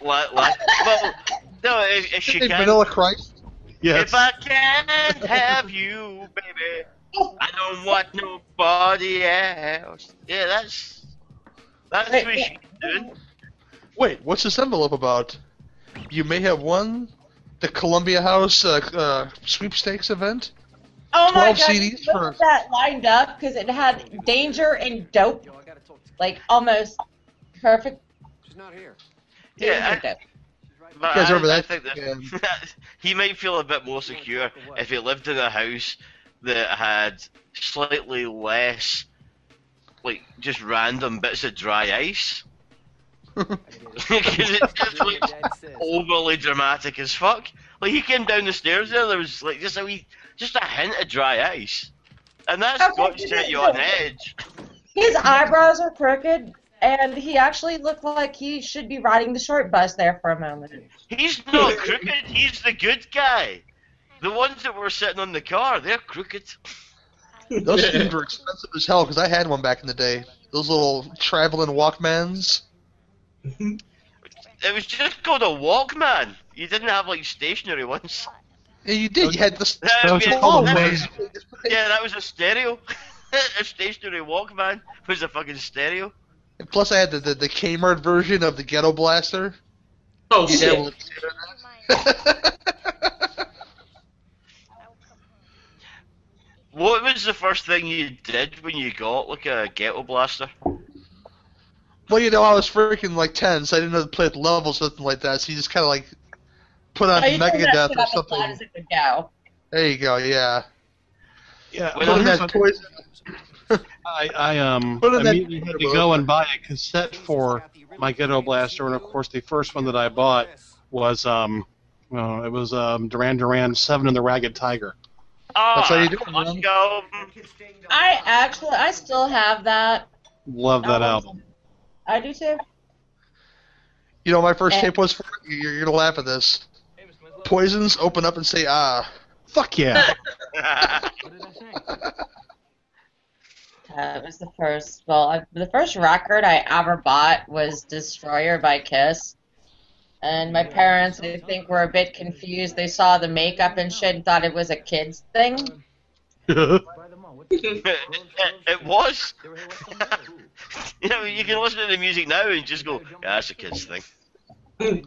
la- la- well, no, if, if she Hey, can. Vanilla Christ. Yes. If I can't have you, baby, I don't want nobody else. Yeah, that's that's Wait, what wait. she's doing. Wait, what's this envelope about? You may have won the Columbia House uh, uh, sweepstakes event. Oh my 12 god, CDs look for- that lined up because it had danger and dope, like almost perfect. She's not here. Yeah, danger I- dope. But I, remember I think that Yeah. he might feel a bit more secure if he lived in a house that had slightly less, like just random bits of dry ice. Because it just looks overly dramatic as fuck. Like he came down the stairs there, there was like just a wee, just a hint of dry ice, and that's Okay, got to set you on edge. His eyebrows are crooked, and he actually looked like he should be riding the short bus there for a moment. He's not crooked. He's the good guy. The ones that were sitting on the car, they're crooked. Those things were expensive as hell because I had one back in the day. Those little traveling Walkmans. It was just called a Walkman. You didn't have like stationary ones. Yeah, you did. You had the That That was was a- called that a was- yeah, that was a stereo. a stationary Walkman was a fucking stereo. And plus, I had the, the, the Kmart version of the Ghetto Blaster. Oh You shit! had What was the first thing you did when you got like a ghetto blaster? well, you know, I was freaking like 10, so I didn't know to play with levels or something like that. So you just kind of like put on Oh, you turned that Megadeth shit or up as loud something. it go. There you go. Yeah. Yeah, When well, Put in here's that what- poison. I, I um Put immediately had to go and buy a cassette for my Ghetto Blaster, and of course the first one that I bought was um, well, it was um Duran Duran Seven and the Ragged Tiger. Oh, That's how you do it, let's go. I actually, I still have that. Love that Um, album. I do too. You know, my first Eh. tape was for. You're, you're gonna laugh at this. Poisons open up and say ah. Fuck yeah! What did I say? Uh, it was the first. Well, I, the first record I ever bought was "Destroyer" by Kiss, and my parents, I think, were a bit confused. They saw the makeup and shit and thought it was a kids thing. By the mall. What it, it, it was. They were here. What's the matter? You know, you can listen to the music now and just go, yeah, that's a kid's thing. I knew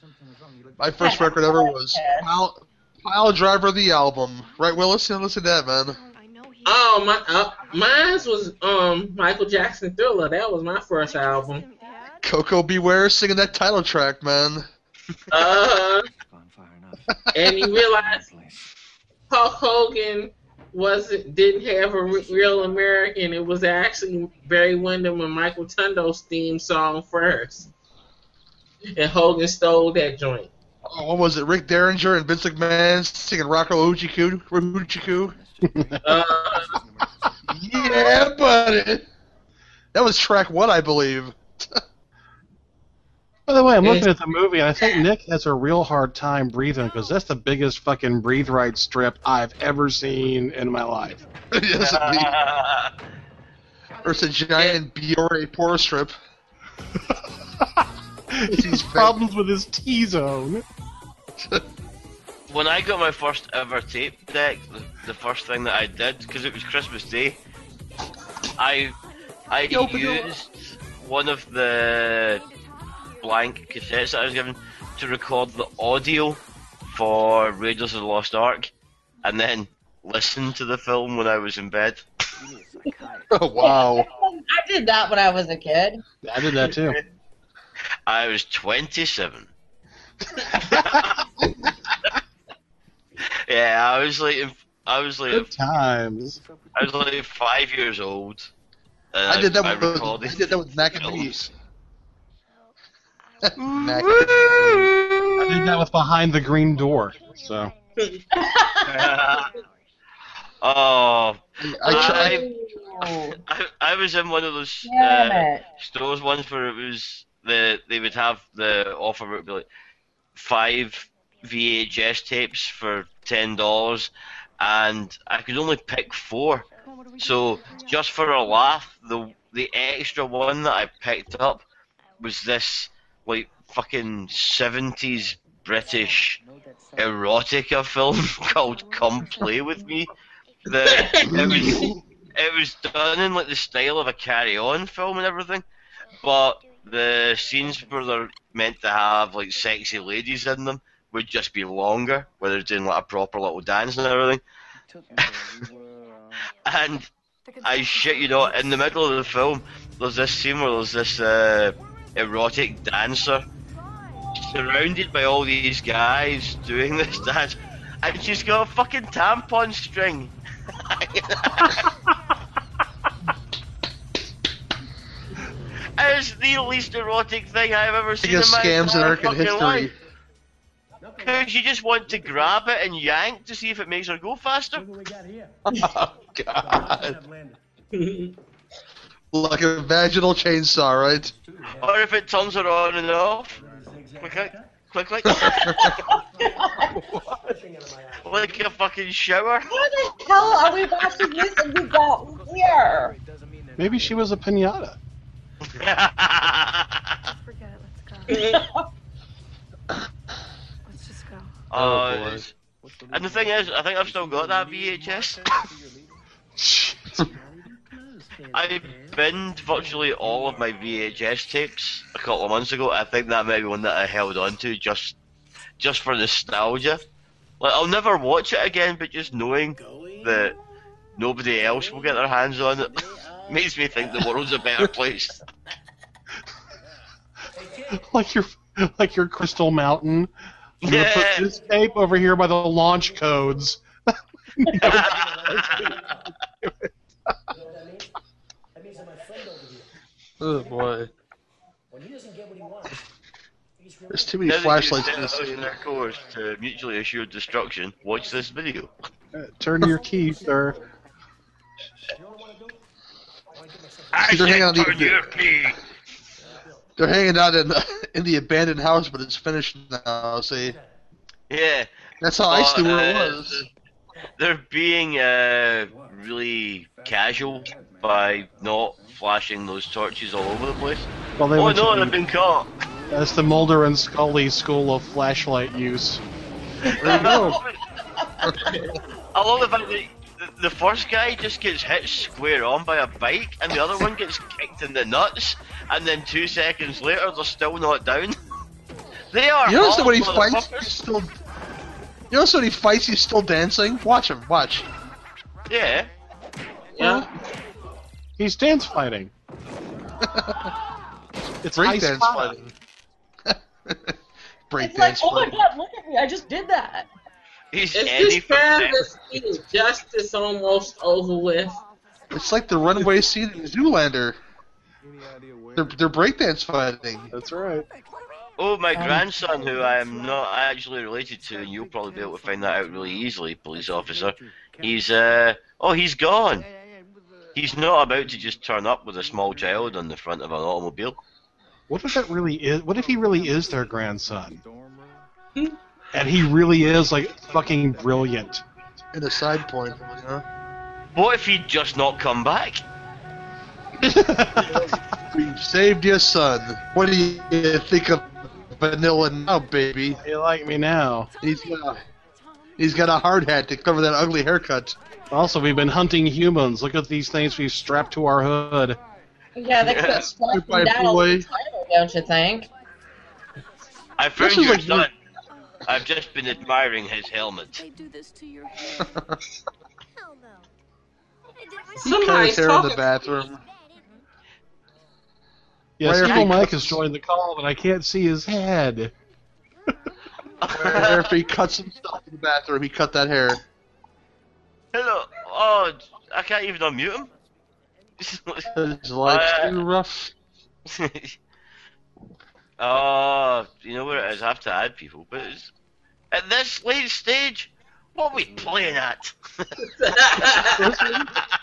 something was wrong. You looked My first record ever was Pile, Pile Driver the album. Right, Willis? You listen to that, man. I know he. Oh my, uh, mine was um Michael Jackson Thriller. That was my first album. Coco Beware singing that title track, man. Uh, Bonfire and you realize Hulk Hogan wasn't didn't have a real American. It was actually Barry Windham and Mike Rotundo's theme song first, and Hogan stole that joint. Oh, what was it? Rick Derringer and Vince McMahon singing Rocco Uchiku? Uchiku? Uh, Yeah, buddy. That was track one, I believe. By the way, I'm looking at the movie, and I think Nick has a real hard time breathing because that's the biggest fucking breathe right strip I've ever seen in my life. yes, indeed. Or it's a giant Biore pore strip. He's problems with his T zone. When I got my first ever tape deck, the, the first thing that I did, because it was Christmas Day, I I You opened it up. used one of the blank cassettes that I was given to record the audio for Raiders of the Lost Ark, and then listen to the film when I was in bed. You need a psychiatrist. Oh, wow. I did that when I was a kid. I did that too. I was 27. yeah, I was like, I was like, Good times. I was like five years old. and I did that I with, I did that with Mac and Peas. Mac and I did that with Behind the Green Door. So oh, I tried. I, I was in one of those uh, stores once where it was the they would have the offer it'd be like five VHS tapes for ten dollars, and I could only pick four. So just for a laugh, the the extra one that I picked up was this like fucking seventies British erotica film called Come Play With Me. The, it was it was done in like the style of a Carry On film and everything, but the scenes where they're meant to have like sexy ladies in them would just be longer, where they're doing like a proper little dance and everything. took me there. We were, And I shit you not, in the middle of the film, there's this scene where there's this uh, erotic dancer surrounded by all these guys doing this dance, and she's got a fucking tampon string. it's the least erotic thing I've ever seen Biggest in my scams in entire American fucking history. life. Because you just want to grab it and yank to see if it makes her go faster. Look what we got here. Oh God! Like a vaginal chainsaw, right? Or if it turns her on and off. Click, click, click, click. like a fucking shower. Why the hell are we watching this and we got here? Maybe she was a pinata. Forget it. Let's go. Let's just go. Uh, boy. and the thing is, I think I've still got that VHS. I binned virtually all of my VHS tapes a couple of months ago. I think that might be one that I held on to just, just for nostalgia. Like I'll never watch it again, but just knowing that nobody else will get their hands on it makes me think the world's a better place. like your like your Crystal Mountain. I'm gonna put this tape over here by the launch codes. Oh boy. There's too many Now that you've flashlights in sent this us scene. their course to mutually assured destruction, watch this video. Uh, Turn your key, sir. I See, they're hanging on turn your key. They're hanging out in the, in the abandoned house, but it's finished now. See, Yeah. that's how I But, knew where it was. They're being uh, really casual by not flashing those torches all over the place. Well, they Oh went no, they've been caught. That's the Mulder and Scully school of flashlight use. There you go. I love the fact that the, the first guy just gets hit square on by a bike, and the other one gets kicked in the nuts, and then two seconds later they're still not down. they are. You notice that when he fights, he's still. You notice when he fights, he's still dancing. Watch him. Watch. Yeah. Yeah. He's dance fighting. It's Break ice dance fighting. Break It's like, dance oh my god, look at me, I just did that. He's Is Eddie this from kind Denver. of scene justice almost over with? It's like the runaway scene in Zoolander. They're they're breakdance fighting. That's right. Oh, my grandson, who I am not actually related to, and you'll probably be able to find that out really easily, police officer. He's uh oh, he's gone. He's not about to just turn up with a small child on the front of an automobile. What if that really is? What if he really is their grandson? And he really is like fucking brilliant. In a side point, you know? What if he'd just not come back? We've saved your son. What do you think of Vanilla now, baby? You like me now? He's got a, he's got a hard hat to cover that ugly haircut. Also, we've been hunting humans. Look at these things we've strapped to our hood. Yeah, they Yeah. could strike Goodbye, me down boy. the title, don't you think? I found This is your like- son. I've just been admiring his helmet. They do this to your hair. Hell no. I did my Cut Somebody's his hair in the bathroom. Yes, Why are Evil Mike cuts- has joined the call, but I can't see his head. Where if he cuts himself in the bathroom, he cut that hair. Hello. Oh, I can't even unmute him. His life's Uh, too rough. oh, you know where it is. I have to add people, but it's, at this late stage, what are we playing at?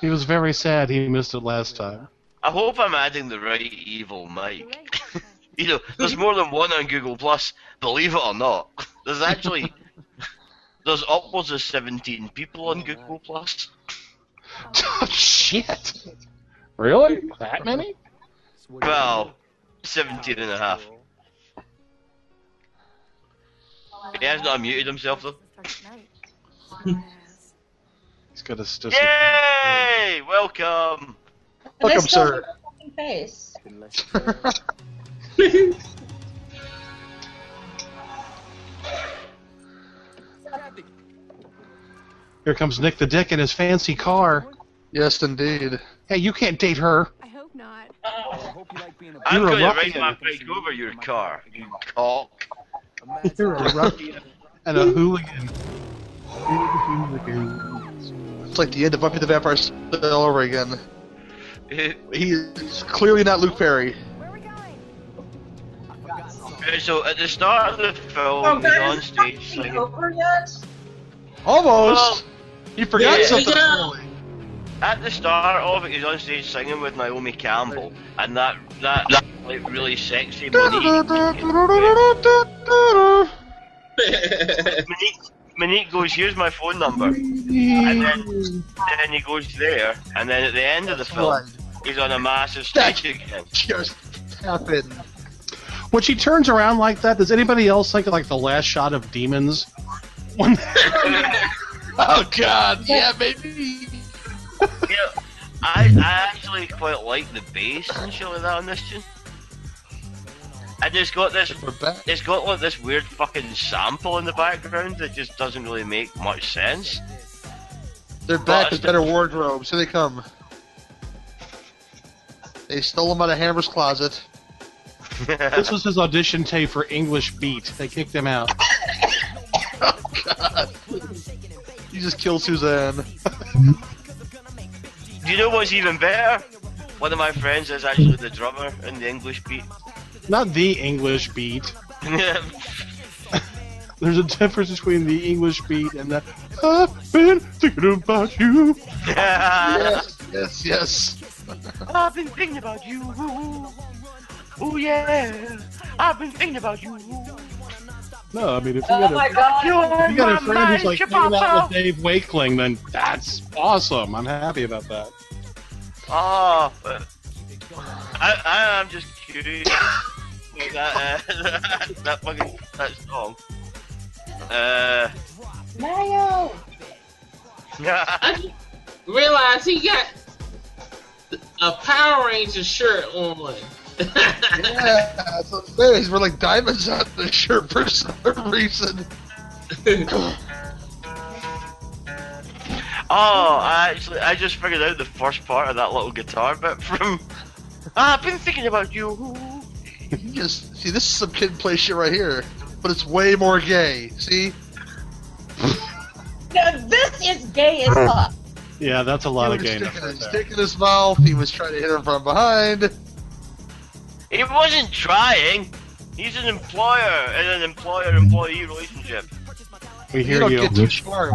He was very sad he missed it last time. I hope I'm adding the right evil Mike. you know, there's more than one on Google Plus. Believe it or not, there's actually there's upwards of 17 people on Google Plus. Oh, shit! Really? That many? Well, 17 and a half. He has not unmuted himself though. He's got a stiff. Yay! Welcome. And Welcome, sir. have a fucking face. Here comes Nick the Dick in his fancy car. Yes, indeed. Hey, you can't date her. I hope not. I hope you like being a I'm a going to ride my bike over your car, you cock. You're a ruffian and a hooligan. It's like the end of Buffy the Vampire Slayer all over again. He is clearly not Luke Perry. Where are we going? Okay, so at the start of the film, Oh, he's on stage singing. over yet? Almost. you forgot yeah, something. yeah. At the start of it, he's on stage singing with Naomi Campbell, and that that, like really sexy Monique. Monique, Monique goes, "Here's my phone number," and then then he goes there, and then at the end of the film, he's on a massive stage again. Just happen. When she turns around like that, does anybody else think of like the last shot of Demons? When Oh God, yeah, maybe. Yeah, I I actually quite like the bass and shit like that on this tune. And it's got this, it's got like this weird fucking sample in the background that just doesn't really make much sense. They're back with better wardrobes. Here they come. They stole them out of Hammer's closet. this was his audition tape for English Beat, they kicked him out. Oh God. You just killed Suzanne. Do you know what's even better? One of my friends is actually the drummer in the English beat. Not the English Beat. There's a difference between the English Beat and the I've been thinking about you. Yes, yes, yes. I've been thinking about you. Oh yeah, I've been thinking about you. No, I mean if you Oh got my a, god. if you got a friend who's like Chip hanging out off. with Dave Wakeling, then that's awesome. I'm happy about that. Oh, but I, I am just curious. About that, uh, that fucking that song. Uh, Mario! I just realized he got a Power Ranger shirt on. Yeah, that's what I'm saying. He's wearing like diamonds on the shirt for some reason. oh, I actually I just figured out the first part of that little guitar bit from. I've been thinking about you. You just see this is some kid play shit right here, but it's way more gay. See? Now, this is gay as fuck. Yeah, that's a lot he of was gayness sticking right his stick in his mouth. He was trying to hit her from behind. He wasn't trying. He's an employer in an employer-employee relationship. We You hear don't you. get too smart.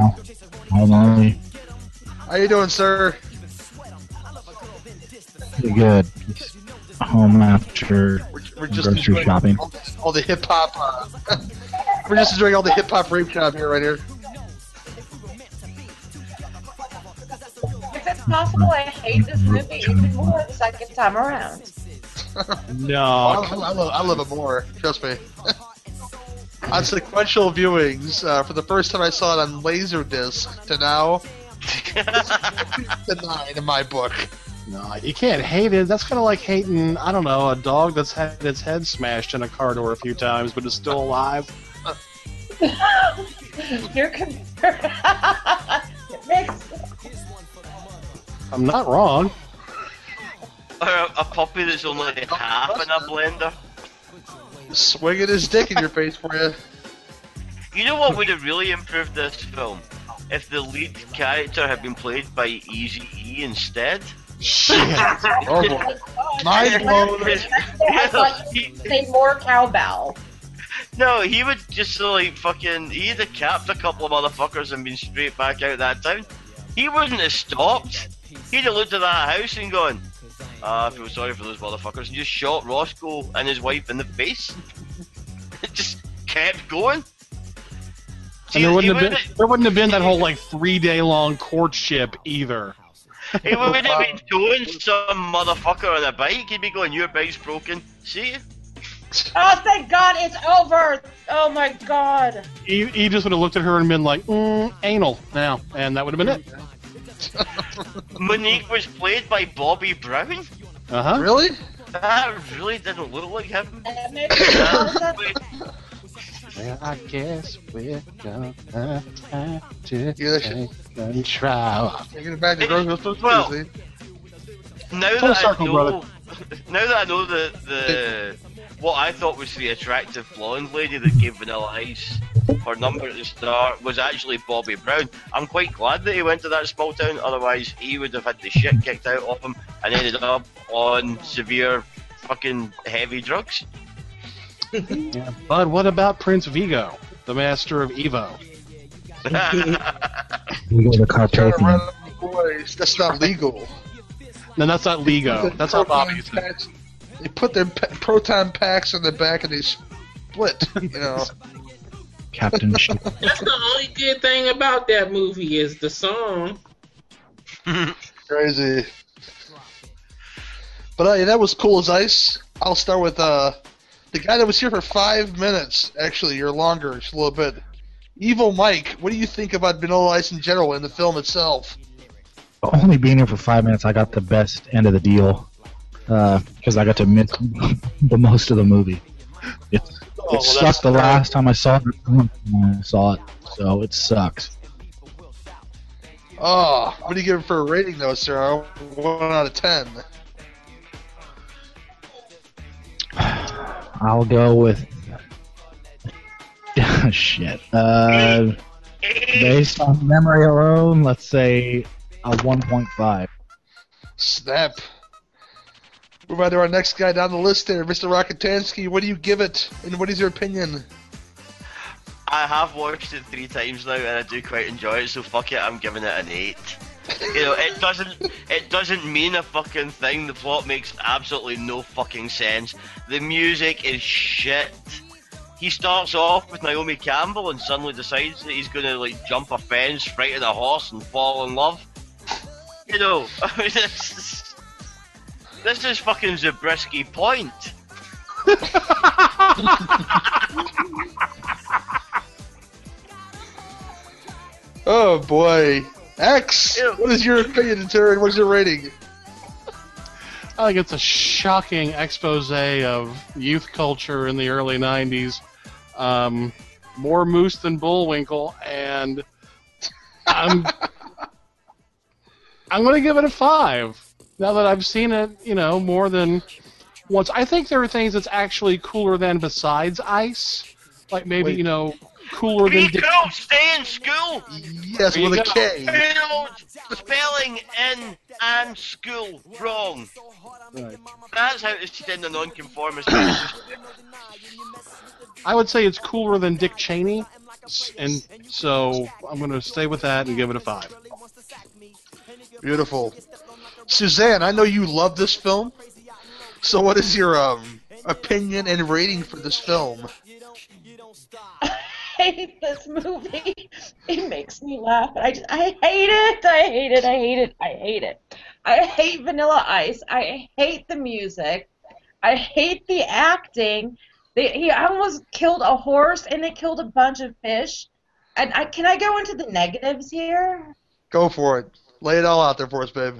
Hi, Molly. How you doing, sir? Pretty good. Just home after We're, we're just grocery shopping. all, all the hip hop. Uh, we're just enjoying all the hip hop rape job here, right here. If it's possible, I hate this movie even more the second time around. No, I, I, love, I love it more. Trust me. on sequential viewings, uh, for the first time I saw it on Laserdisc to now, it's nine in my book. No, you can't hate it. That's kind of like hating, I don't know, a dog that's had its head smashed in a car door a few times but is still alive. You're con- it makes I'm not wrong. Or a, a puppy that's only half in a blender. Swinging his dick in your face for you. You know what would have really improved this film? If the lead character had been played by Easy E instead. Shit. Oh boy. Mind blown. I thought you say more cowbell. No, he would just like fucking. He'd have capped a couple of motherfuckers and been straight back out that town. He wouldn't have stopped. He'd have looked at that house and gone, ah, I feel sorry for those motherfuckers, and just shot Roscoe and his wife in the face. it just kept going. And there wouldn't have been there wouldn't have been that whole like three day long courtship either. He would have been towing some motherfucker on a bike. He'd be going, "Your bike's broken." See? Oh, thank God it's over. Oh my God. He, he just would have looked at her and been like, mm, anal now, and that would have been it. Monique was played by Bobby Brown. Uh huh. Really? That really didn't look like him. And maybe it's Well, I guess we're gonna have to Yeah, that shit- take control. Taking it back to Roseville Studios, Well, see? Now Full that circle, I know, brother. now that I know that the what I thought was the attractive blonde lady that gave Vanilla Ice her number at the start was actually Bobby Brown. I'm quite glad that he went to that small town. Otherwise, he would have had the shit kicked out of him and ended up on severe fucking heavy drugs. Yeah. But what about Prince Vigo, the master of Evo? We go to Trying to Carpathian. run up the boys. That's not legal. No, that's not Ligo. That's how Bobby. Packs- They put their pa- proton packs in the back and they split. You know. Captain Ship. That's the only good thing about that movie is the song. Crazy. But uh, yeah, that was cool as ice. I'll start with uh, the guy that was here for five minutes, actually, or longer, just a little bit. Evil Mike, what do you think about Vanilla Ice in general in the film itself? Only being here for five minutes, I got the best end of the deal uh, because I got to miss the most of the movie. It, Oh, it sucked the last time I saw it. I saw it, so it sucks. Oh, what do you give it for a rating, though, sir? One out of ten. I'll go with shit. Uh, based on memory alone, let's say a 1.5. Snap. Move on to our next guy down the list there, Mr. Rockatansky. What do you give it, and what is your opinion? I have watched it three times now, and I do quite enjoy it. So fuck it, I'm giving it an eight. You know, it doesn't it doesn't mean a fucking thing. The plot makes absolutely no fucking sense. The music is shit. He starts off with Naomi Campbell and suddenly decides that he's gonna like jump a fence, frighten a horse, and fall in love. You know, I mean, this is, this is fucking Zabriskie Point. Oh boy, X. Ew. What is your opinion, sir? and What's your rating? I think it's a shocking expose of youth culture in the early 90s. Um, more moose than Bullwinkle, and I'm I'm going to give it a five. Now that I've seen it, you know, more than once. I think there are things that's actually cooler than besides ice, like maybe Wait. you know, cooler Be than. Dick- cool, stay in school. Yes, There with you a go. K. You spelling in and school wrong. Right. That's how to send a non-conformist. I would say it's cooler than Dick Cheney, and so I'm going to stay with that and give it a five. Beautiful. Suzanne, I know you love this film. So what is your um opinion and rating for this film? I hate this movie. It makes me laugh. but I just, I hate it. I hate it. I hate it. I hate it. I hate Vanilla Ice. I hate the music. I hate the acting. They, he almost killed a horse and they killed a bunch of fish. And I can I go into the negatives here? Go for it. Lay it all out there for us, babe.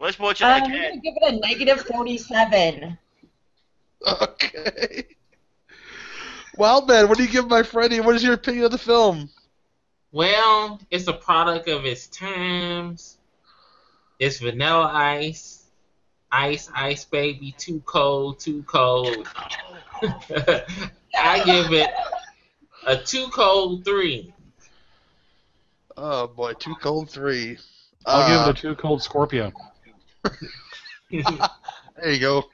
Let's watch it Um, I'm gonna give it a negative forty-seven. Okay. Wildman, what do you give my Freddy? What is your opinion of the film? Well, it's a product of its times. It's vanilla ice. Ice, ice baby, too cold, too cold. I give it a too cold three. Oh boy, Too Cold Three. I'll Uh, give it a two cold Scorpio. There you go.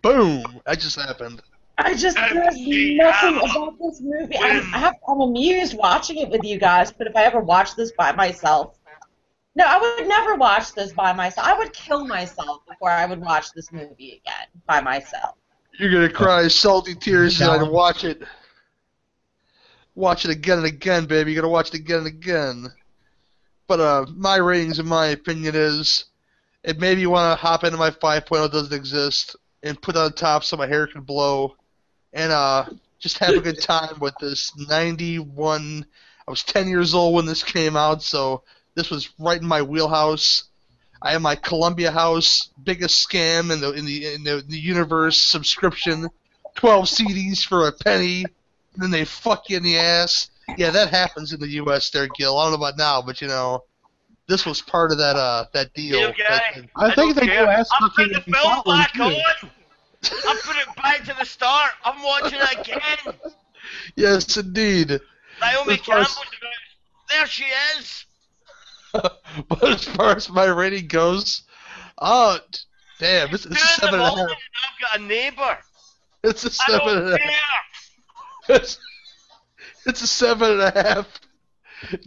Boom! That just happened. I just there's nothing about this movie. I'm, I have, I'm amused watching it with you guys, but if I ever watch this by myself, no, I would never watch this by myself. I would kill myself before I would watch this movie again by myself. You're gonna cry salty tears No. and watch it. Watch it again and again, baby. You gotta watch it again and again. But uh, my ratings, in my opinion, is it made me want to hop into my 5.0 doesn't exist and put it on top so my hair can blow, and uh, just have a good time with this 91. I was 10 years old when this came out, so this was right in my wheelhouse. I have my Columbia House biggest scam in the in the in the, the universe subscription, 12 CDs for a penny. and then they fuck you in the ass. Yeah, that happens in the U.S. there, Gill. I don't know about now, but you know, this was part of that uh that deal. You guy, that- I think don't they care. do ass I fucking put the in film back on. I put it back to the start. I'm watching it again. yes, indeed. Naomi far there. She is. but as far as my rating goes, oh damn, it's, it's a seven and a half. I've got a neighbour. It's a I seven don't and a half. It's, it's a seven and a half.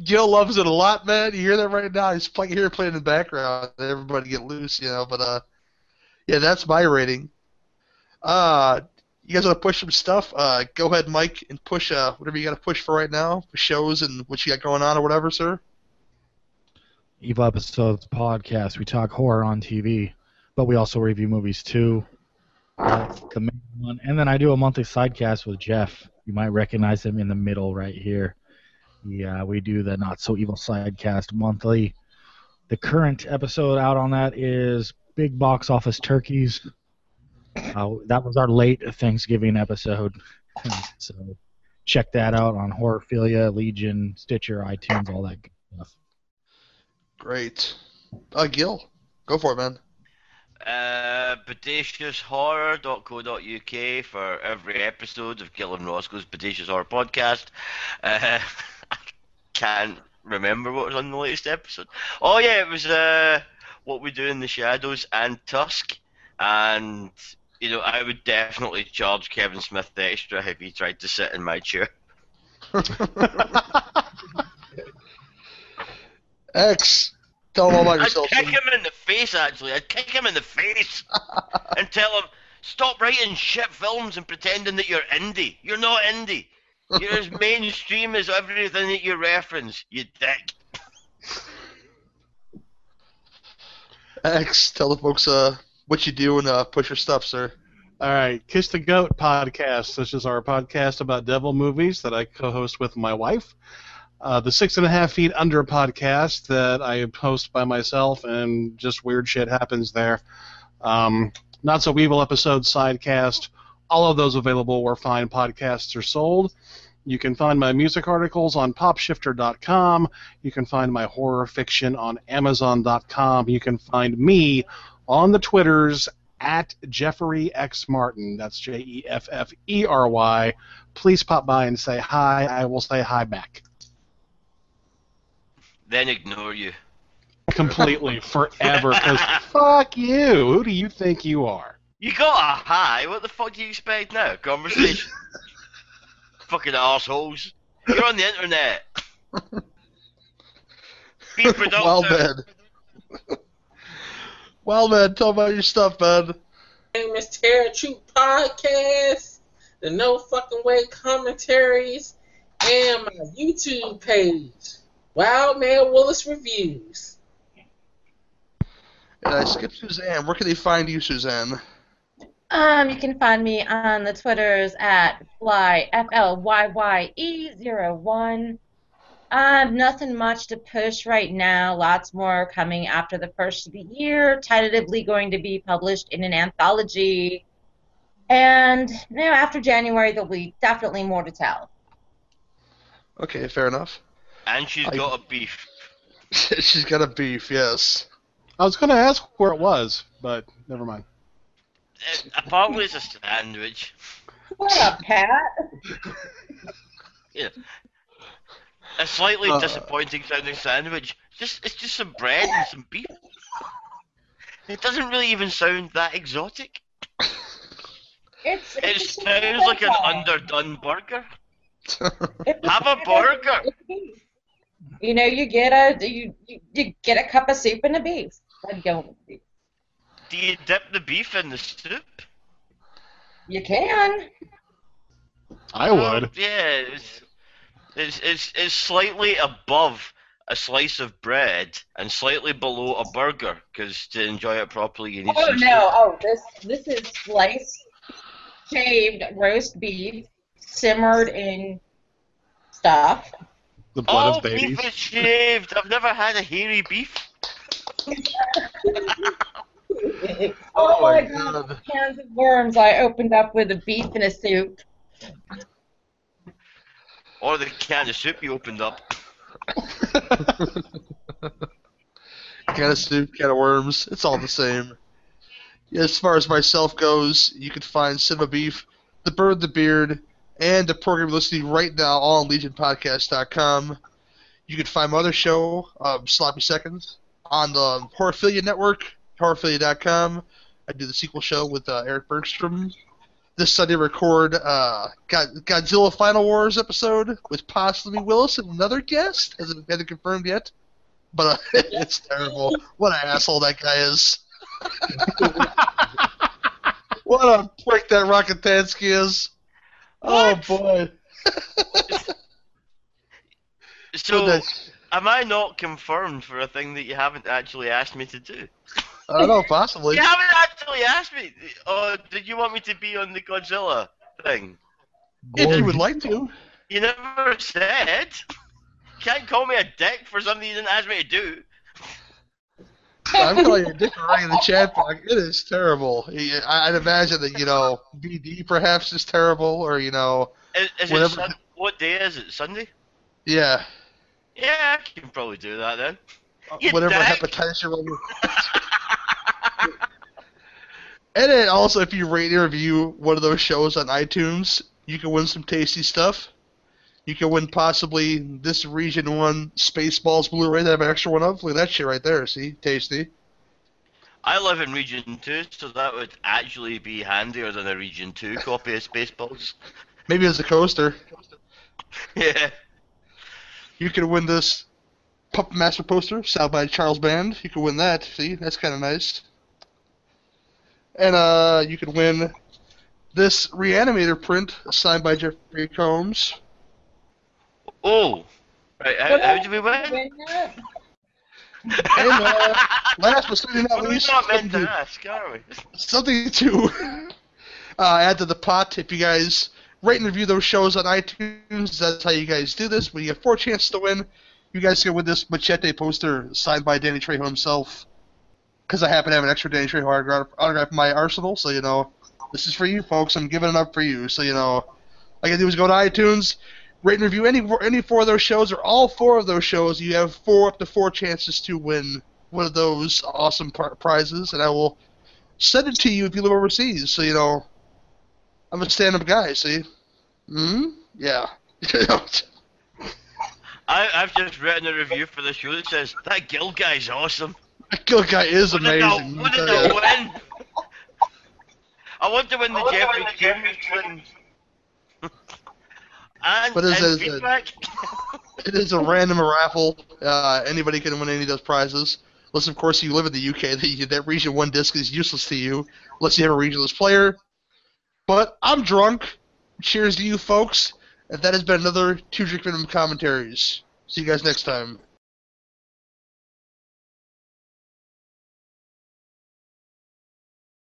Gill loves it a lot, man. You hear that right now? He's playing here, playing in the background. Everybody get loose, you know. But uh, yeah, that's my rating. Uh, you guys want to push some stuff? Uh, go ahead, Mike, and push uh whatever you got to push for right now, shows and what you got going on or whatever, sir. Evil Episodes podcast. We talk horror on TV, but we also review movies too. That's the main one. And then I do a monthly sidecast with Jeff. You might recognize him in the middle right here. Yeah, we do the Not So Evil sidecast monthly. The current episode out on that is Big Box Office Turkeys. Uh, that was our late Thanksgiving episode. so check that out on Horrorphilia, Legion, Stitcher, iTunes, all that good stuff. Great. Uh, Gill, go for it, man. Uh, bodaciousHorror.co.uk for every episode of Gill and Roscoe's Bodacious Horror podcast. Uh, I can't remember what was on the latest episode. Oh yeah, it was uh, what we do in the shadows and Tusk, and you know I would definitely charge Kevin Smith the extra if he tried to sit in my chair. X, tell all about I'd kick him in the face, actually. I'd kick him in the face and tell him, stop writing shit films and pretending that you're indie. You're not indie. You're as mainstream as everything that you reference, you dick. X, tell the folks uh what you do and uh push your stuff, sir. All right, Kiss the Goat podcast. This is our podcast about devil movies that I co-host with my wife. Uh, the Six and a Half Feet Under podcast that I host by myself, and just weird shit happens there. Um, Not so evil episode sidecast. All of those available where fine podcasts are sold. You can find my music articles on popshifter.com. You can find my horror fiction on amazon.com. You can find me on the Twitters at Jeffery X Martin. That's J E F F E R Y. Please pop by and say hi. I will say hi back. Then ignore you. Completely, forever, because fuck you. Who do you think you are? You got a hi. What the fuck do you expect now? Conversation. Fucking assholes. You're on the internet. Be productive. Well, man. Well, man, tell about your stuff, man. name is Terror Troop Podcast, the No Fucking Way commentaries, and my YouTube page, Wild Man Willis Reviews. And I skipped Suzanne. Where can they find you, Suzanne? Um, you can find me on the Twitters at fly f l y y e zero one. Um, nothing much to push right now. Lots more coming after the first of the year. Tentatively going to be published in an anthology, and you know, after January there'll be definitely more to tell. Okay, fair enough. And she's I- got a beef. She's got a beef, yes. I was going to ask where it was, but never mind. It, apparently it's a sandwich. What up, Pat? A slightly Uh. disappointing sounding sandwich. Just it's just some bread and some beef. It doesn't really even sound that exotic. It's, It it's sounds like an underdone burger. Have a burger. You know, you get a you, you you get a cup of soup and a beef. I'd go with beef. Do you dip the beef in the soup? You can. I Um, would. yeah, it's, it's it's it's slightly above a slice of bread and slightly below a burger because to enjoy it properly you need Oh some no! Oh, this this is sliced, shaved roast beef, simmered in stuff. The blood oh, of babies. beef is shaved. I've never had a hairy beef. Oh, my god! Cans of worms I opened up with a beef in a soup. Or the can of soup you opened up. can of soup, can of worms. It's all the same. As far as myself goes, you can find Cinema Beef, The Bird, The Beard, and the program you're listening right now all on LegionPodcast.com. You can find my other show, um, Sloppy Seconds, on the Horrorphilia Network, horrorphilia.com. I do the sequel show with uh, Eric Bergstrom. This Sunday, record uh, Godzilla Final Wars episode with possibly Willis and another guest. Hasn't been confirmed yet, but uh, it's terrible. What an asshole that guy is. what a prick that Rockatansky is. Oh boy. So, am I not confirmed for a thing that you haven't actually asked me to do? Oh, I don't know, possibly. You haven't actually asked me. Oh, did you want me to be on the Godzilla thing? If you would like to. You never said. Can't call me a dick for something you didn't ask me to do. I'm calling you a dick right in the chat box. It is terrible. I- I'd imagine that, you know, BD perhaps is terrible, or, you know, Is, is it Whatever- sun- what day is it? Sunday? yeah, Yeah, I can probably do that then. You whatever dick. hepatitis you're on. And then also, if you rate and review one of those shows on iTunes, you can win some tasty stuff. You can win possibly this Region 1 Spaceballs Blu-ray that I have an extra one of. Look at that shit right there, see? Tasty. I live in Region 2, so that would actually be handier than a Region 2 copy of Spaceballs. Maybe as a coaster. yeah. You can win this Puppet Master poster, signed by Charles Band. You can win that. See, that's kind of nice. And uh, you can win this Reanimator print signed by Jeffrey Combs. Oh. Right, how, how do we win? And uh, last but certainly not least, not meant something to to, ask, are we? something to uh, add to the pot. If you guys rate and review those shows on iTunes, that's how you guys do this. When you get four chances to win, you guys can win this Machete poster signed by Danny Trejo himself. Because I happen to have an extra Danny Trejo autograph, autograph my arsenal, so you know, this is for you folks. I'm giving it up for you. So you know, all I gotta do is go to iTunes, rate and review any any four of those shows or all four of those shows. You have four up to four chances to win one of those awesome pri- prizes, and I will send it to you if you live overseas. So you know, I'm a stand-up guy. See? Hmm. Yeah. I, I've just written a review for the show that says, that Gill guy's awesome. That Gill guy is What did amazing. the- What did Yeah. the win? I want to win the Jeffrey Combs thing. and, But is and it- is it- It is a random raffle. Uh, anybody can win any of those prizes. Unless, of course, you live in the UK. That, that Region 1 disc is useless to you unless you have a regionless player. But I'm drunk. Cheers to you, folks. And that has been another Two Drink Minimum Commentaries. See you guys next time.